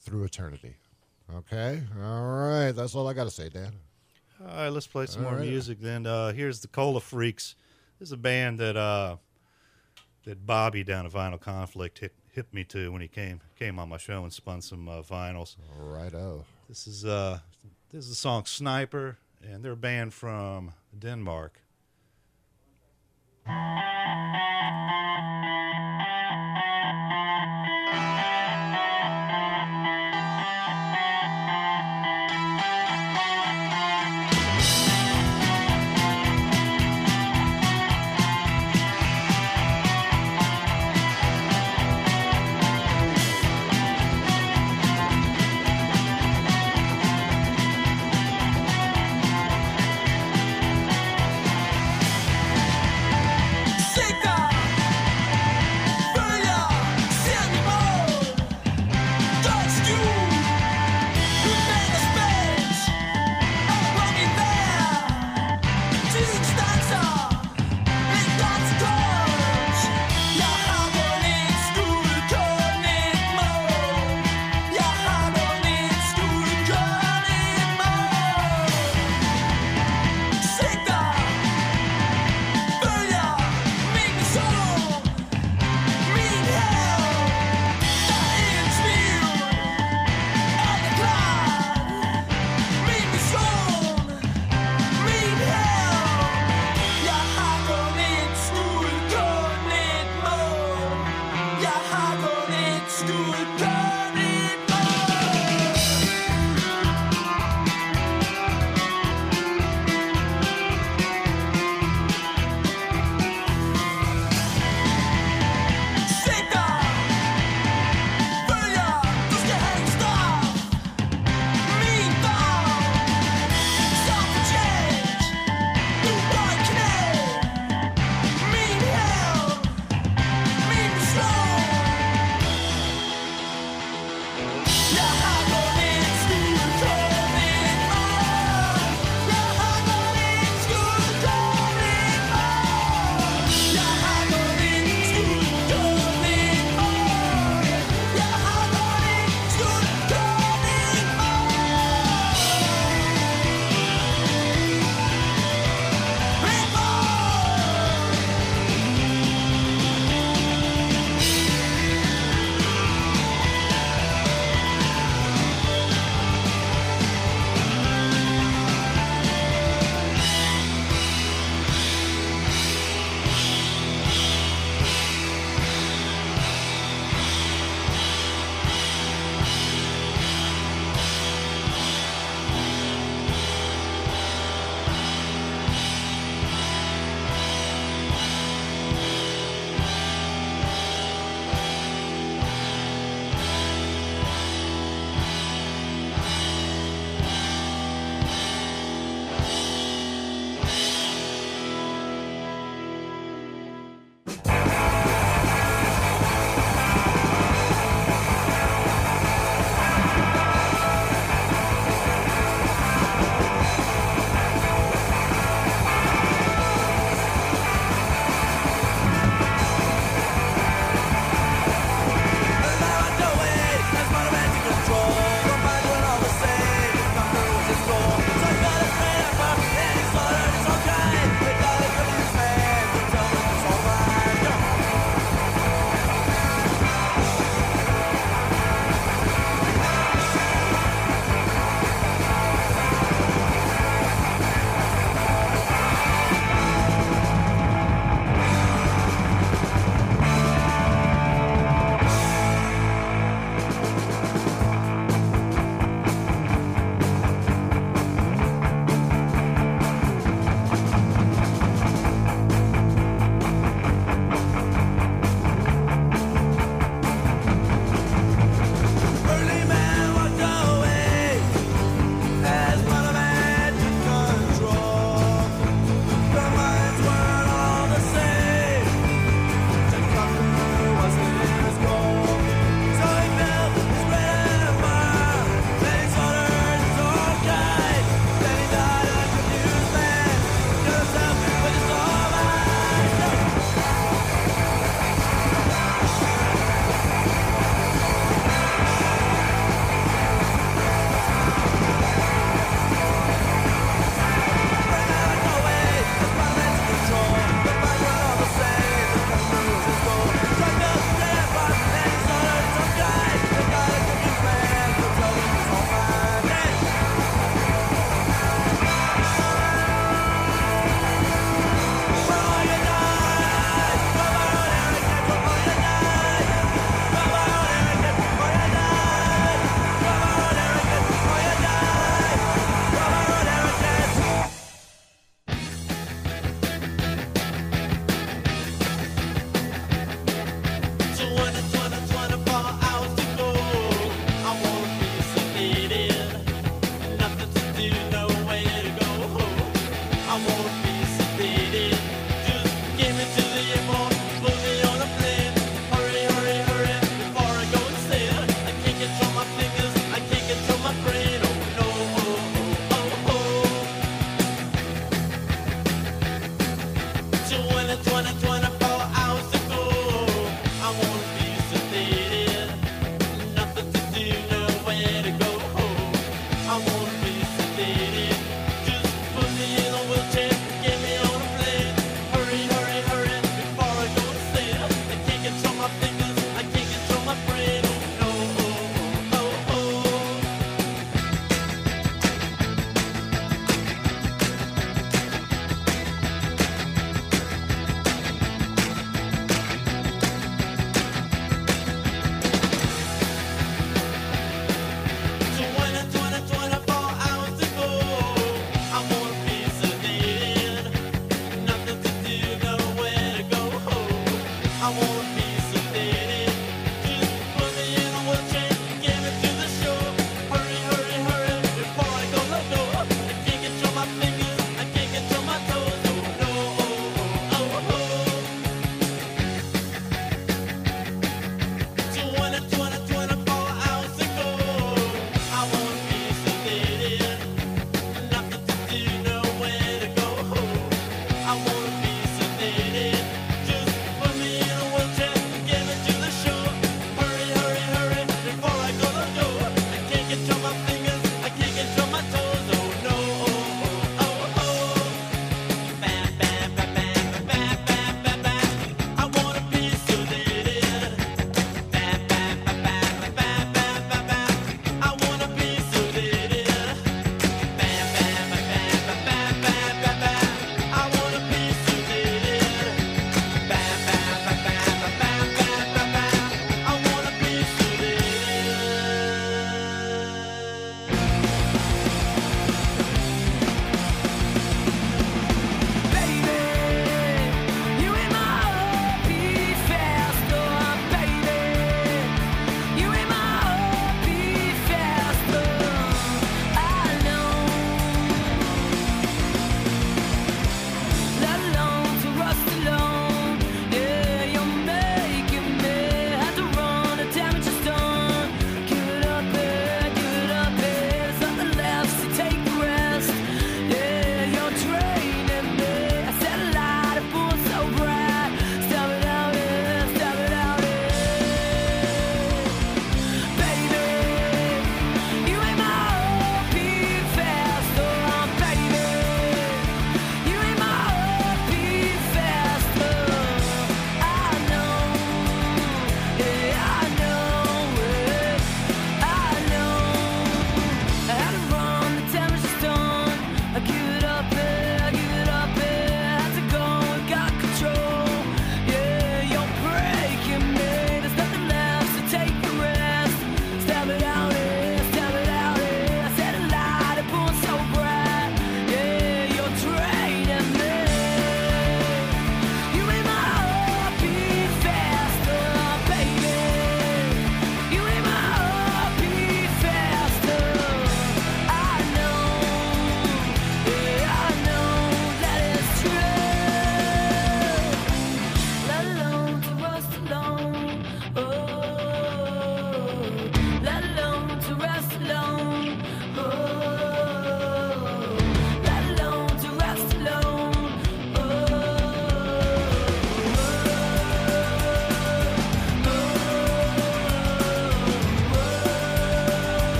through eternity. Okay, all right. That's all I got to say, Dan. All right, let's play some All more right. music then. Uh, here's the Cola Freaks. This is a band that uh, that Bobby down at Vinyl Conflict hit, hit me to when he came came on my show and spun some uh, vinyls. Righto. This is uh, this is the song Sniper, and they're a band from Denmark.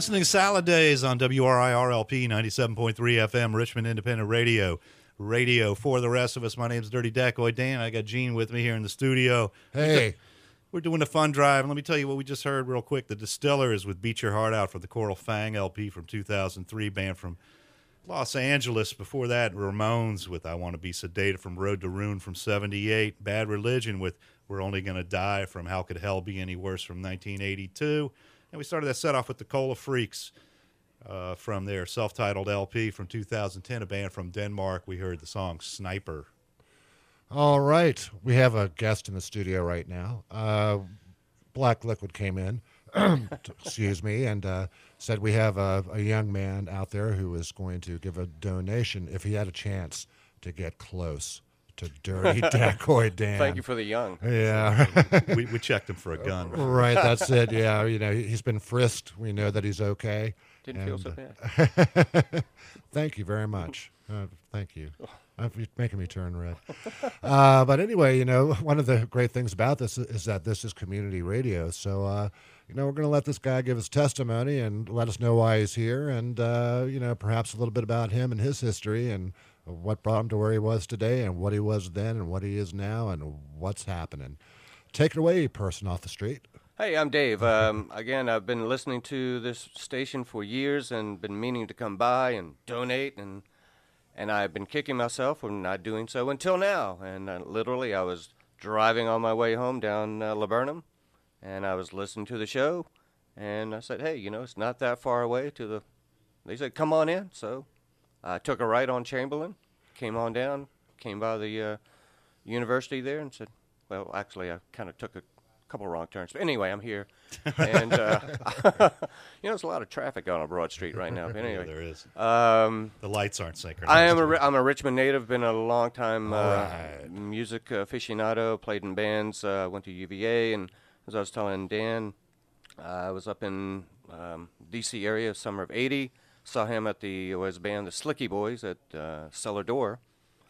Listening to Salad Days on WRIRLP 97.3 FM, Richmond Independent Radio. Radio for the rest of us. My name's Dirty Decoy Dan. I got Gene with me here in the studio. Hey, We're doing a fun drive. And Let me tell you what we just heard real quick. The Distillers with Beat Your Heart Out for the Coral Fang LP from 2003, band from Los Angeles. Before that, Ramones with I Want to Be Sedated from Road to Ruin from 78. Bad Religion with We're Only Gonna Die from How Could Hell Be Any Worse from 1982. And we started that set off with the Cola Freaks uh, from their self titled LP from 2010, a band from Denmark. We heard the song Sniper. all right. We have a guest in the studio right now. Uh, Black Liquid came in, excuse me, and uh, said we have a, a young man out there who is going to give a donation if he had a chance to get close to Dirty Decoy Dan. Thank you for the young. Yeah. we, we checked him for a gun. right, that's it. Yeah, you know, he's been frisked. We know that he's okay. Didn't feel so bad. Thank you very much. Uh, thank you. Uh, You're making me turn red. Uh, but anyway, you know, one of the great things about this is, is that this is community radio. So, uh, you know, we're going to let this guy give his testimony and let us know why he's here and, uh, you know, perhaps a little bit about him and his history and what brought him to where he was today and what he was then and what he is now and what's happening. Take it away, person off the street. Hey, I'm Dave. Um, again, I've been listening to this station for years and been meaning to come by and donate, and and I've been kicking myself for not doing so until now. And uh, literally, I was driving on my way home down uh, Laburnum, and I was listening to the show, and I said, "Hey, you know, it's not that far away to the." They said, "Come on in." So I took a right on Chamberlain, came on down, came by the uh, university there, and said, "Well, actually, I kind of took a couple wrong turns. But anyway, I'm here, and uh, you know, there's a lot of traffic on a Broad Street right now. But Yeah, anyway, there is. um, The lights aren't synchronized. I am a I'm a Richmond native. Been a long time uh, Alright. music aficionado. Played in bands. Uh, went to UVA, and as I was telling Dan, I was up in um, D.C. area summer of '80. Saw him at the was band the Slickee Boys at uh, Cellar Door.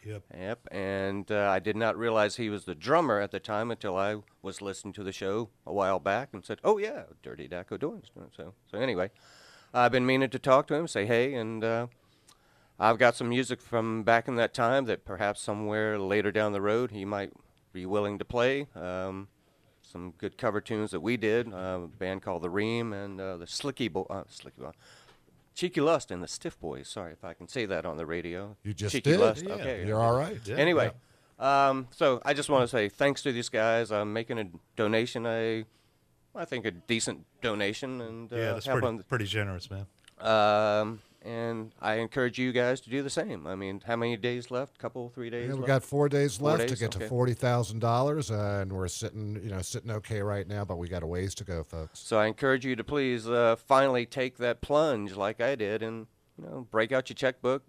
Yep. Yep, and uh, I did not realize he was the drummer at the time until I was listening to the show a while back and said, "Oh yeah, Dirty Decoy doing so." So anyway, I've been meaning to talk to him, say hey, and uh, I've got some music from back in that time that perhaps somewhere later down the road he might be willing to play. Um, some good cover tunes that we did, uh, a band called the Ream and uh, the Slickee Boy, uh, Slickee Boy. Cheeky Lust and the Stiff Boys. Sorry if I can say that on the radio. You just Cheeky did. Lust. Yeah. Okay. You're all right. Yeah. Anyway, um, so I just want to say thanks to these guys. I'm making a donation, a I think a decent donation, and uh, Yeah, that's pretty, pretty generous, man. um, and I encourage you guys to do the same. I mean, how many days left? Couple, three days. Yeah, we left? got four days Four left to days? get to Okay. forty thousand dollars, uh, and we're sitting, you know, sitting okay right now, but we got a ways to go, folks. So I encourage you to please uh, finally take that plunge, like I did, and you know, break out your checkbook,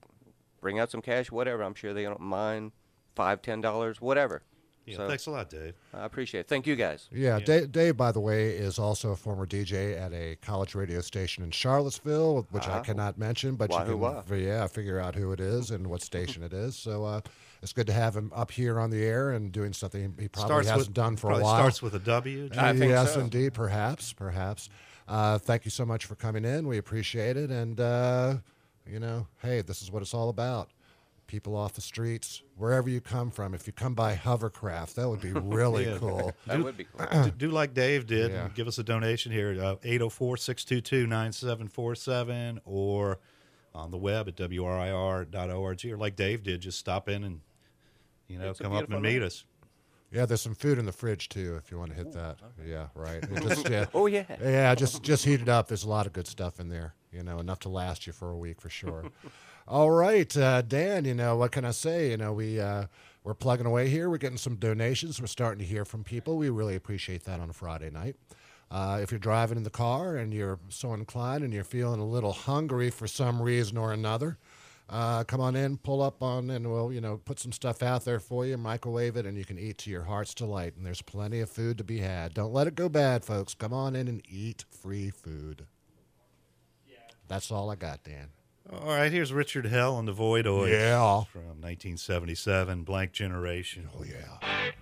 bring out some cash, whatever. I'm sure they don't mind five, ten dollars, whatever. Yeah, so thanks a lot, Dave. I appreciate it. Thank you guys. Yeah, Dave, Dave, by the way, is also a former DJ at a college radio station in Charlottesville, which I Ah. cannot mention, but Wahoo you wah. can, yeah, figure out who it is and what station it is. So uh, it's good to have him up here on the air and doing something he probably starts hasn't with, done for a while. starts with a W. I think yes, so. indeed, perhaps, perhaps. Uh, thank you so much for coming in. We appreciate it, and uh, you know, hey, this is what it's all about. People off the streets, wherever you come from. If you come by hovercraft, that would be really Yeah. cool. That would be cool. do, do like Dave did Yeah. and give us a donation here uh, at 804 622 9747 or on the web at wrir.org or like Dave did, just stop in and you know It's come up and beautiful meet us. Yeah, there's some food in the fridge too, if you want to hit that. Yeah, right. Just, yeah, Oh yeah. yeah, just just heat it up. There's a lot of good stuff in there. You know, enough to last you for a week for sure. All right, uh, Dan. You know what can I say? You know we uh, we're plugging away here. We're getting some donations. We're starting to hear from people. We really appreciate that on a Friday night. Uh, if you're driving in the car and you're so inclined and you're feeling a little hungry for some reason or another, uh, come on in, pull up on, and we'll you know put some stuff out there for you, microwave it, and you can eat to your heart's delight. And there's plenty of food to be had. Don't let it go bad, folks. Come on in and eat free food. That's all I got, Dan. All right, here's Richard Hell and the Voidoids. Yeah. From 1977, Blank Generation. Oh yeah.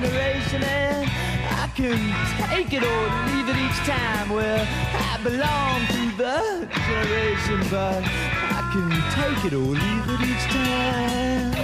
Generation, and I can take it or leave it each time. Well, I belong to the generation, but I can take it or leave it each time.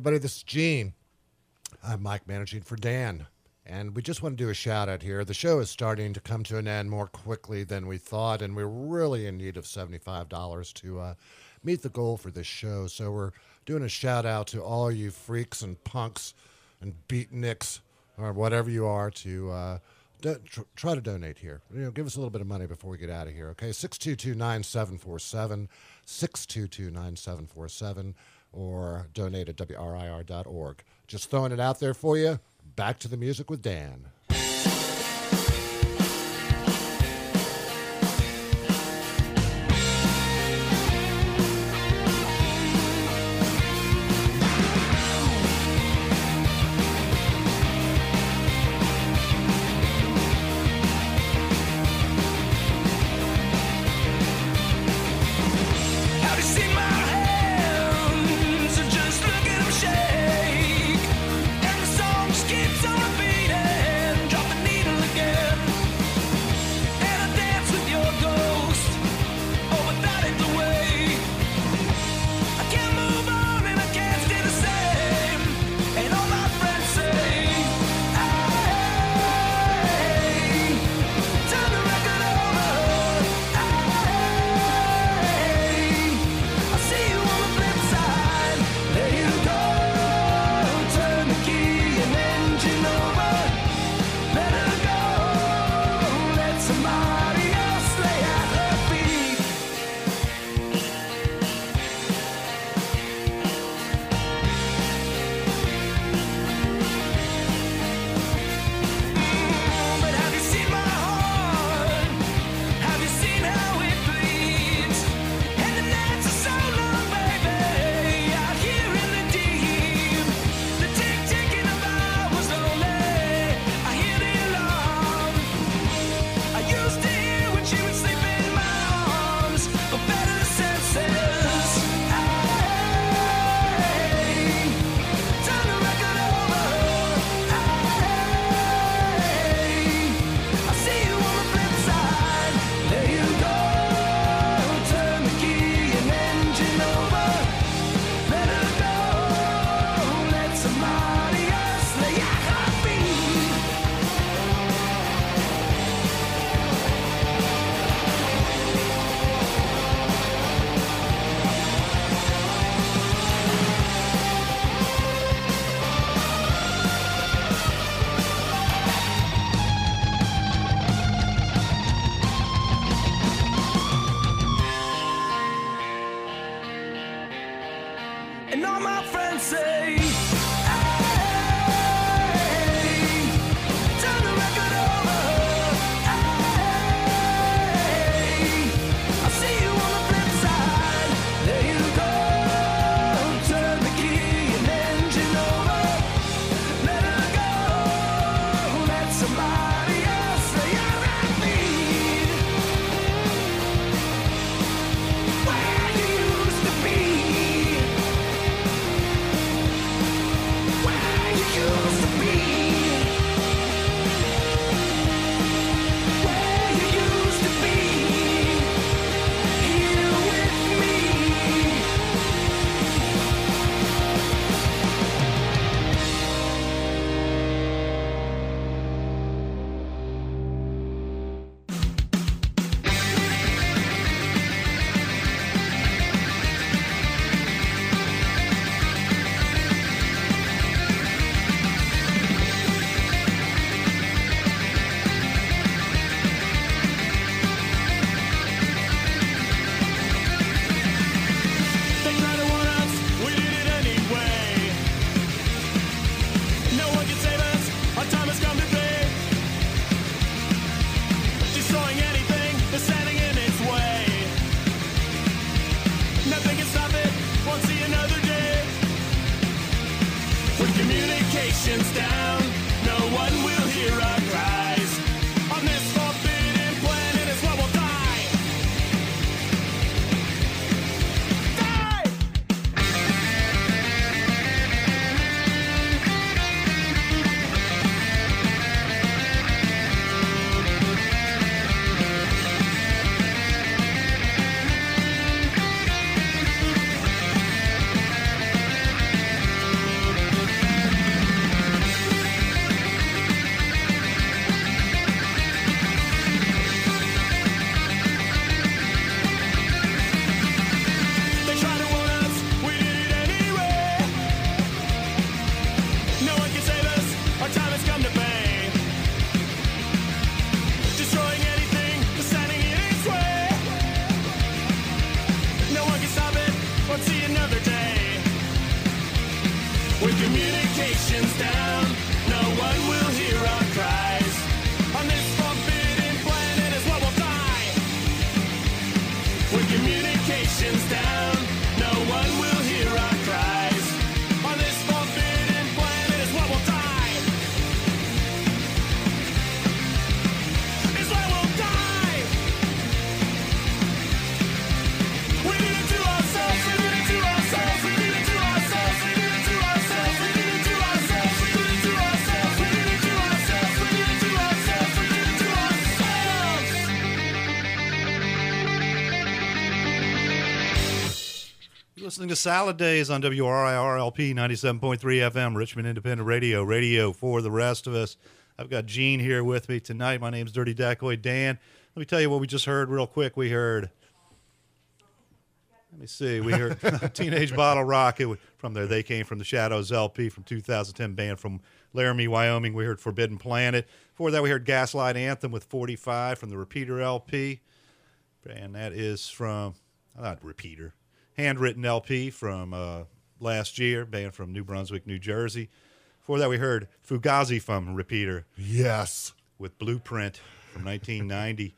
everybody. This is Gene. I'm Mike managing for Dan. And we just want to do a shout out here. The show is starting to come to an end more quickly than we thought, and we're really in need of $75 to uh, meet the goal for this show. So we're doing a shout out to all you freaks and punks and beatniks or whatever you are to uh, do, tr- try to donate here. You know, give us a little bit of money before we get out of here, okay? 622 9747. 622 9747 or donate at wrir.org. Just throwing it out there for you. Back to the music with Dan. Listening to Salad Days on WRIRLP 97.3 FM, Richmond Independent Radio, radio for the rest of us. I've got Gene here with me tonight. My name's Dirty Decoy Dan. Let me tell you what we just heard real quick. We heard, let me see, we heard Teenage Bottle Rocket from there. They came from the Shadows LP from 2010, band from Laramie, Wyoming. We heard Forbidden Planet. Before that, we heard Gaslight Anthem with 45 from the Repeater LP. And that is from, not Repeater, handwritten LP from uh, last year, band from New Brunswick, New Jersey. Before that, we heard Fugazi from Repeater Yes. with Blueprint from 1990.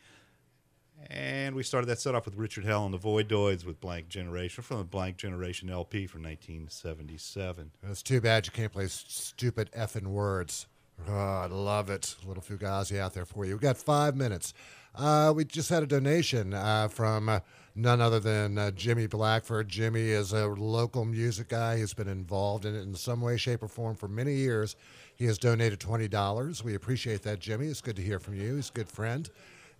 and we started that set off with Richard Hell and the Voidoids with Blank Generation from the Blank Generation LP from 1977. It's too bad you can't play stupid effing words. Oh, I love it. A little Fugazi out there for you. We've got five minutes. Uh, we just had a donation uh, from uh, none other than uh, Jimmy Blackford. Jimmy is a local music guy. He's been involved in it in some way, shape, or form for many years. He has donated $20. We appreciate that, Jimmy. It's good to hear from you. He's a good friend.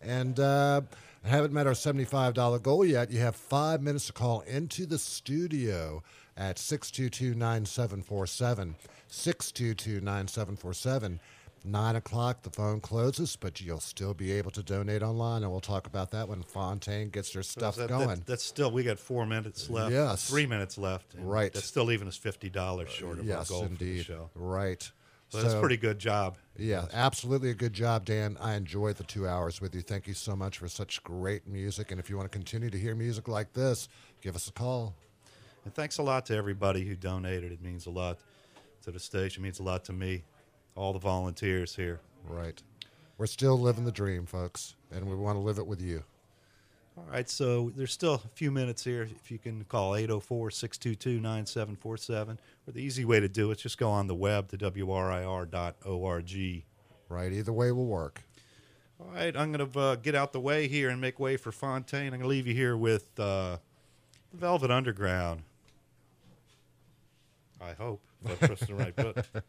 And uh, haven't met our $75 goal yet. You have five minutes to call into the studio at 622 9747. 622 9747. Nine o'clock, the phone closes, but you'll still be able to donate online, and we'll talk about that when Fontaine gets their stuff That- that- going. that's still we got four minutes left. Yes. three minutes left. Right. That's still leaving us fifty dollars short of yes, our goal for the indeed. show. Right. So, that's a pretty good job. Yeah, absolutely a good job, Dan. I enjoyed the two hours with you. Thank you so much for such great music. And if you want to continue to hear music like this, give us a call. And thanks a lot to everybody who donated. It means a lot to the station. It means a lot to me, all the volunteers here. Right. We're still living the dream, folks, and we want to live it with you. All right, so there's still a few minutes here. If you can call 804 622 9747, or the easy way to do it is just go on the web to WRIR.org. Right. Either way will work. All right, I'm going to uh, get out the way here and make way for Fontaine. I'm going to leave you here with uh, Velvet Underground. I hope. If I press the right button.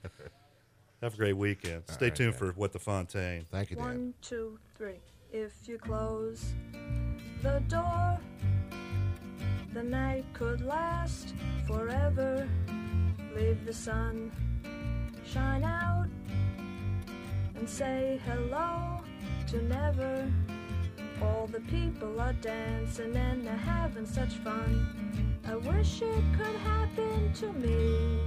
Have a great weekend. Stay right, tuned Dan. for What the Fontaine. Thank you, Dan. One, two, three. If you close the door, the night could last forever. Leave the sun shine out and say hello to never. All the people are dancing and they're having such fun. I wish it could happen to me.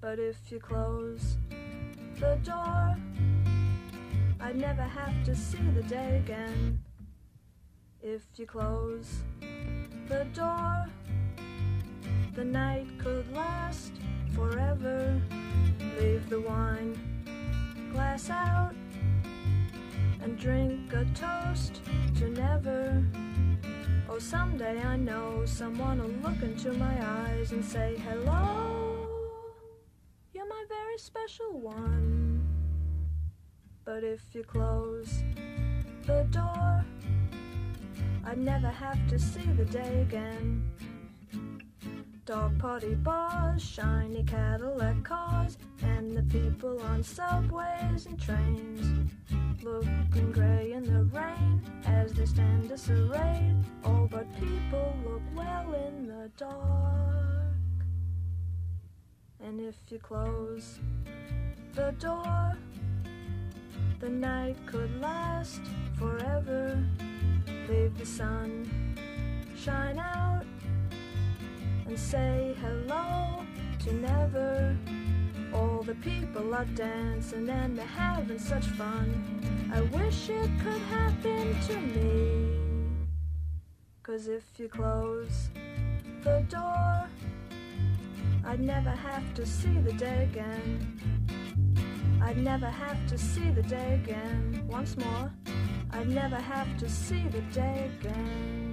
But if you close the door, I'd never have to see the day again. If you close the door, the night could last forever. Leave the wine glass out and drink a toast to never. Oh, someday I know someone will look into my eyes and say, Hello, you're my very special one. But if you close the door, I'd never have to see the day again. Dog party bars, shiny Cadillac cars, and the people on subways and trains. Looking gray in the rain as they stand disarrayed. All but people look well in the dark. And if you close the door, the night could last forever. Leave the sun shine out and say hello to never. All the people are dancing and they're having such fun. I wish it could happen to me. Cause if you close the door, I'd never have to see the day again. I'd never have to see the day again. Once more, I'd never have to see the day again.